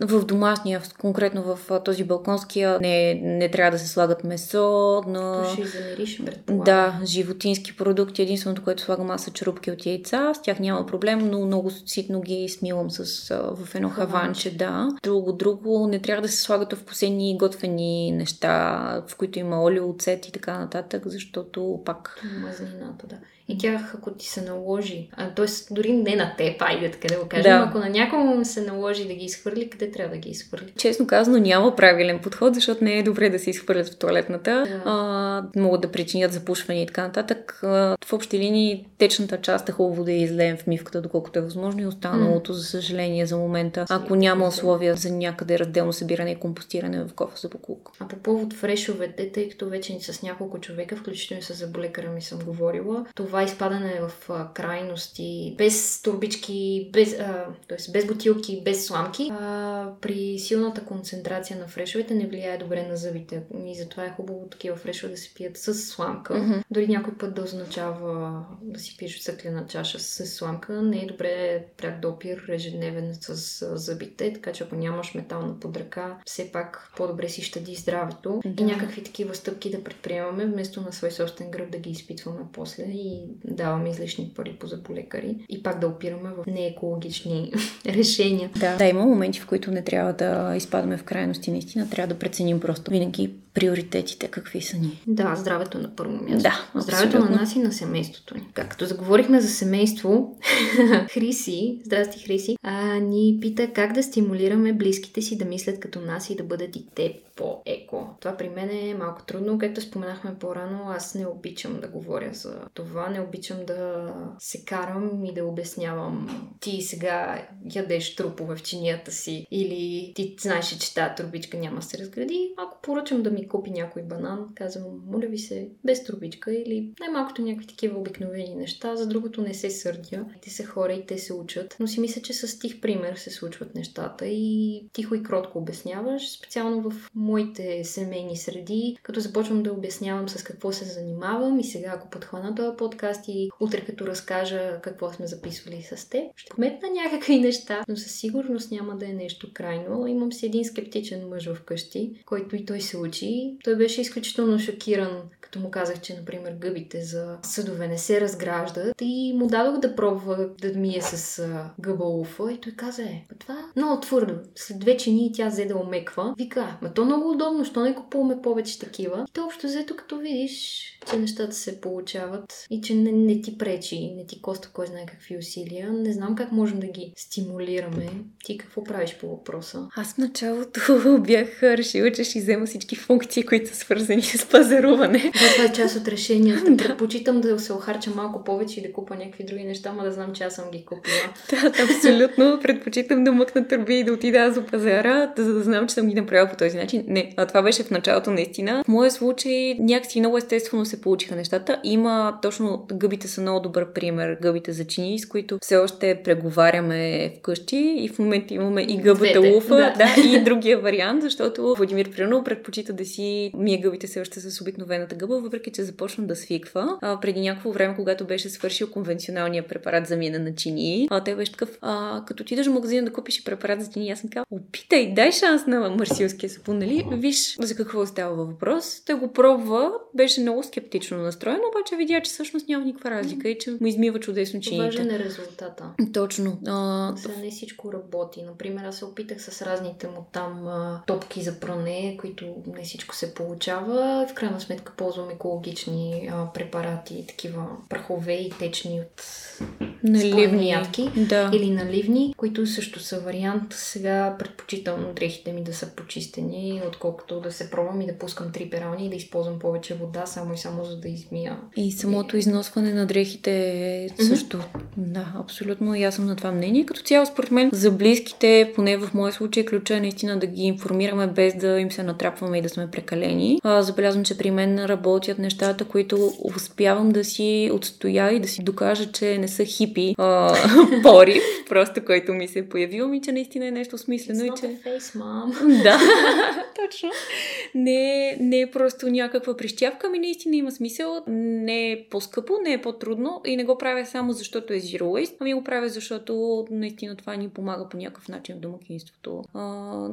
в домашния, конкретно в този балконския. Не, не трябва да се слагат месо, на замириш, предполагам. Да, животински продукти. Единственото, което слагам аз са черупки от яйца. С тях няма проблем, но много ситно ги смилам с, в едно хаванче, да. Друго, друго. Не трябва да се слагат вкусени готвени неща, в които има олио, оцет и така нататък, защото пак... Мазнината, да. И тях, ако ти се наложи, т.е. дори не на теб, айде така да го кажем, да. ако на някому се наложи да ги изхвърли, къде трябва да ги изхвърли? Честно казано, няма правилен подход, защото не е добре да се изхвърлят в туалетната. Да. А, могат да причинят запушване и така нататък. А, в общи линии, течната част е хубаво да я излеем в мивката, доколкото е възможно и останалото, mm. за съжаление, за момента, ако няма условия за някъде разделно събиране и компостиране в кофа за буклук. А по повод фрешовете, тъй като вече с няколко човека, включително с заболекара ми съм говорила, това това изпадане в а, крайности, без турбички, без, а, т.е. без бутилки, без сламки, а, при силната концентрация на фрешовете не влияе добре на зъбите. И затова е хубаво такива фрешове да се пият с сламка. Mm-hmm. Дори някой път да означава да си пиеш стъклена чаша с сламка, не е добре пряк допир ежедневен с зъбите, така че ако нямаш метална подръка, все пак по-добре си щади здравето да. и някакви такива стъпки да предприемаме, вместо на свой собствен гръб да ги изпитваме после и даваме излишни пари по заболекари и пак да опираме в неекологични решения. Да. да, има моменти, в които не трябва да изпадаме в крайности, наистина трябва да преценим просто винаги приоритетите какви са ни. Да, здравето на първо място. Да, здравето абсолютно. на нас и на семейството ни. Както заговорихме за семейство, Хриси, здрасти Хриси, а, ни пита как да стимулираме близките си да мислят като нас и да бъдат и те по-еко. Това при мен е малко трудно, както споменахме по-рано, аз не обичам да говоря за това, не обичам да се карам и да обяснявам ти сега ядеш трупове в чинията си или ти знаеш, че тази трубичка няма да се разгради. Ако поръчам да ми купи някой банан, казвам, моля ви се, без трубичка или най-малкото някакви такива обикновени неща, за другото не се сърдя. Те са хора и те се учат, но си мисля, че с тих пример се случват нещата и тихо и кротко обясняваш, специално в моите семейни среди, като започвам да обяснявам с какво се занимавам и сега ако подхвана този подкаст и утре като разкажа какво сме записвали с теб, ще кметна някакви неща, но със сигурност няма да е нещо крайно. Имам си един скептичен мъж вкъщи, който и той се учи. Той беше изключително шокиран, като му казах, че, например, гъбите за съдове не се разграждат и му дадох да пробва да мие с гъба уфа и той каза, е, това много твърдо. След две чини тя взе да омеква. Вика, ма то много удобно, що не купуваме повече такива. И то общо взето, като видиш, че нещата се получават и че не, не ти пречи, не ти коста кой знае какви усилия. Не знам как можем да ги стимулираме. Ти какво правиш по въпроса? Аз в началото бях решила, че ще взема всички функции, които са свързани с пазаруване. Да, това е част от решението. да. Предпочитам да се охарча малко повече и да купа някакви други неща, ма да знам, че аз съм ги купила. да, абсолютно. Предпочитам да мъкна търби и да отида за пазара, за да знам, че съм ги направила по този начин. Не, а това беше в началото наистина. В моя случай някакси много естествено се получиха нещата. Има точно гъбите са много добър пример, гъбите за чини, с които все още преговаряме вкъщи и в момента имаме и гъбата луфа, да. да, и другия вариант, защото Владимир примерно предпочита да си мие гъбите все още с обикновената гъба, въпреки че започна да свиква. А, преди някакво време, когато беше свършил конвенционалния препарат за мина на чини, а, той беше такъв, а, като отидеш в магазина да купиш препарат за чини, аз съм казал, опитай, дай шанс на марсилския сапун, нали? Виж за какво става въпрос. Той го пробва, беше много скептично настроен, обаче видя, че всъщност няма никаква разлика и че му измива чудесно чините. Важен е резултата. Точно. А... За не всичко работи. Например, аз се опитах с разните му там а, топки за пране, които не всичко се получава. В крайна сметка ползвам екологични а, препарати, такива прахове и течни от наливни ядки да. или наливни, които също са вариант. Сега предпочитам дрехите ми да са почистени, отколкото да се пробвам и да пускам три перални и да използвам повече вода, само и само за да измия. И самото износване на дрехите е също. Mm-hmm. Да, абсолютно. И аз съм на това мнение. Като цяло, според мен, за близките, поне в моя случай, ключа е наистина да ги информираме без да им се натрапваме и да сме прекалени. А, забелязвам, че при мен работят нещата, които успявам да си отстоя и да си докажа, че не са хипи а, порив, просто който ми се е появил, ми, че наистина е нещо смислено. It's и че... face, mom. да, точно. Не, не е просто някаква прищявка, ми наистина има смисъл. Не е по-скъпо, не е по-трудно и не го правя само защото е zero waste, ами го правя защото наистина това ни помага по някакъв начин в домакинството. А,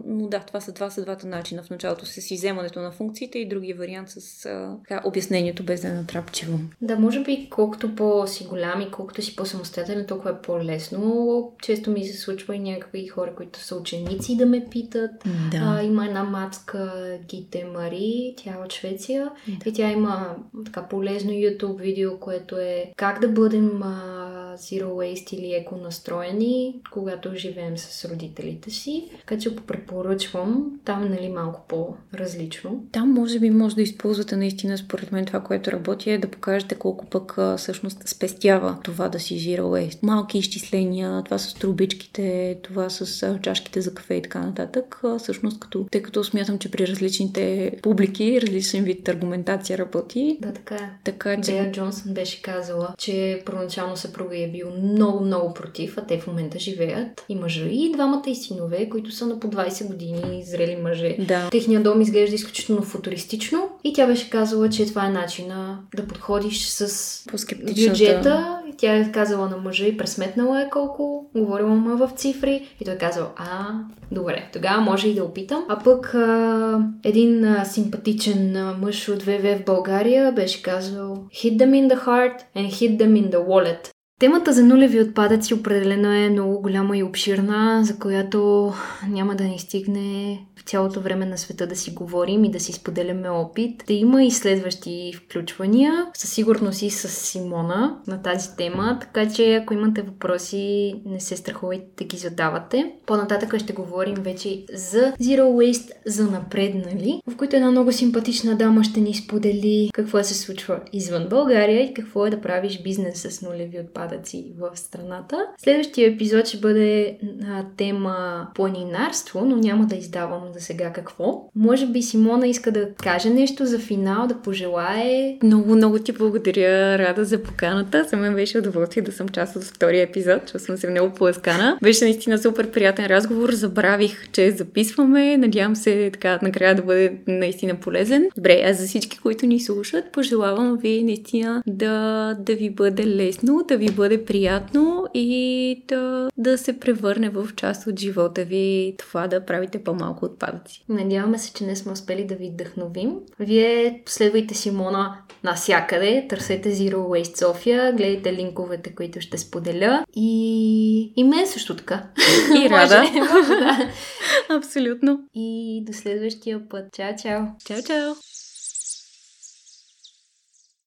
но да, това са, това са двата начина. В началото с иземането на функциите и другия вариант с а, така, обяснението без да е натрапчивам. Да, може би колкото по-си голям и колкото си по-самостоятелен, толкова е по-лесно. Често ми се случва и някакви хора, които са ученици да ме питат. Да. А, има една мацка Гите Мари, тя е от Швеция да. и тя има така полезно YouTube видео, което е как да бъдем а, zero waste или еко настроени, когато живеем с родителите си. Така че го препоръчвам. Там нали малко по-различно. Там може би може да използвате наистина според мен това, което работи е да покажете колко пък всъщност спестява това да си zero waste. Малки изчисления, това с трубичките, това с чашките за кафе и така нататък. Всъщност като, тъй като смятам, че при различните публики, различен вид аргументация работи. Да, така е. Така, че... Дея Джонсън беше казала, че първоначално съпруга е бил много, много против, а те в момента живеят. И мъжа и двамата и синове, които са на по 20 години, зрели мъже. Да. Техният дом изглежда изключително футуристично и тя беше казала, че това е начина да подходиш с бюджета. Тя е казала на мъжа и пресметнала е колко, говорила му в цифри и той е казал, а, добре, тогава може и да опитам. А пък а, един а, симпатичен а, мъж от ВВ в България беше казал Hit them in the heart and hit them in the wallet. Темата за нулеви отпадъци определено е много голяма и обширна, за която няма да ни стигне в цялото време на света да си говорим и да си споделяме опит. Да има и следващи включвания, със сигурност и с Симона на тази тема, така че ако имате въпроси, не се страхувайте да ги задавате. По-нататък ще говорим вече за Zero Waste за напреднали, в които една много симпатична дама ще ни сподели какво се случва извън България и какво е да правиш бизнес с нулеви отпадъци в страната. Следващия епизод ще бъде на тема планинарство, но няма да издавам за сега какво. Може би Симона иска да каже нещо за финал, да пожелае. Много, много ти благодаря, Рада, за поканата. За мен беше удоволствие да съм част от втория епизод. Чувствам се много полескана. Беше наистина супер приятен разговор. Забравих, че записваме. Надявам се така накрая да бъде наистина полезен. Добре, а за всички, които ни слушат, пожелавам ви наистина да, да ви бъде лесно, да ви бъде приятно и да, да се превърне в част от живота ви това да правите по-малко от отпадъци. Надяваме се, че не сме успели да ви вдъхновим. Вие последвайте Симона насякъде, търсете Zero Waste София, гледайте линковете, които ще споделя и, и мен също така. И Рада. Абсолютно. И до следващия път. Чао, чао. Чао, чао.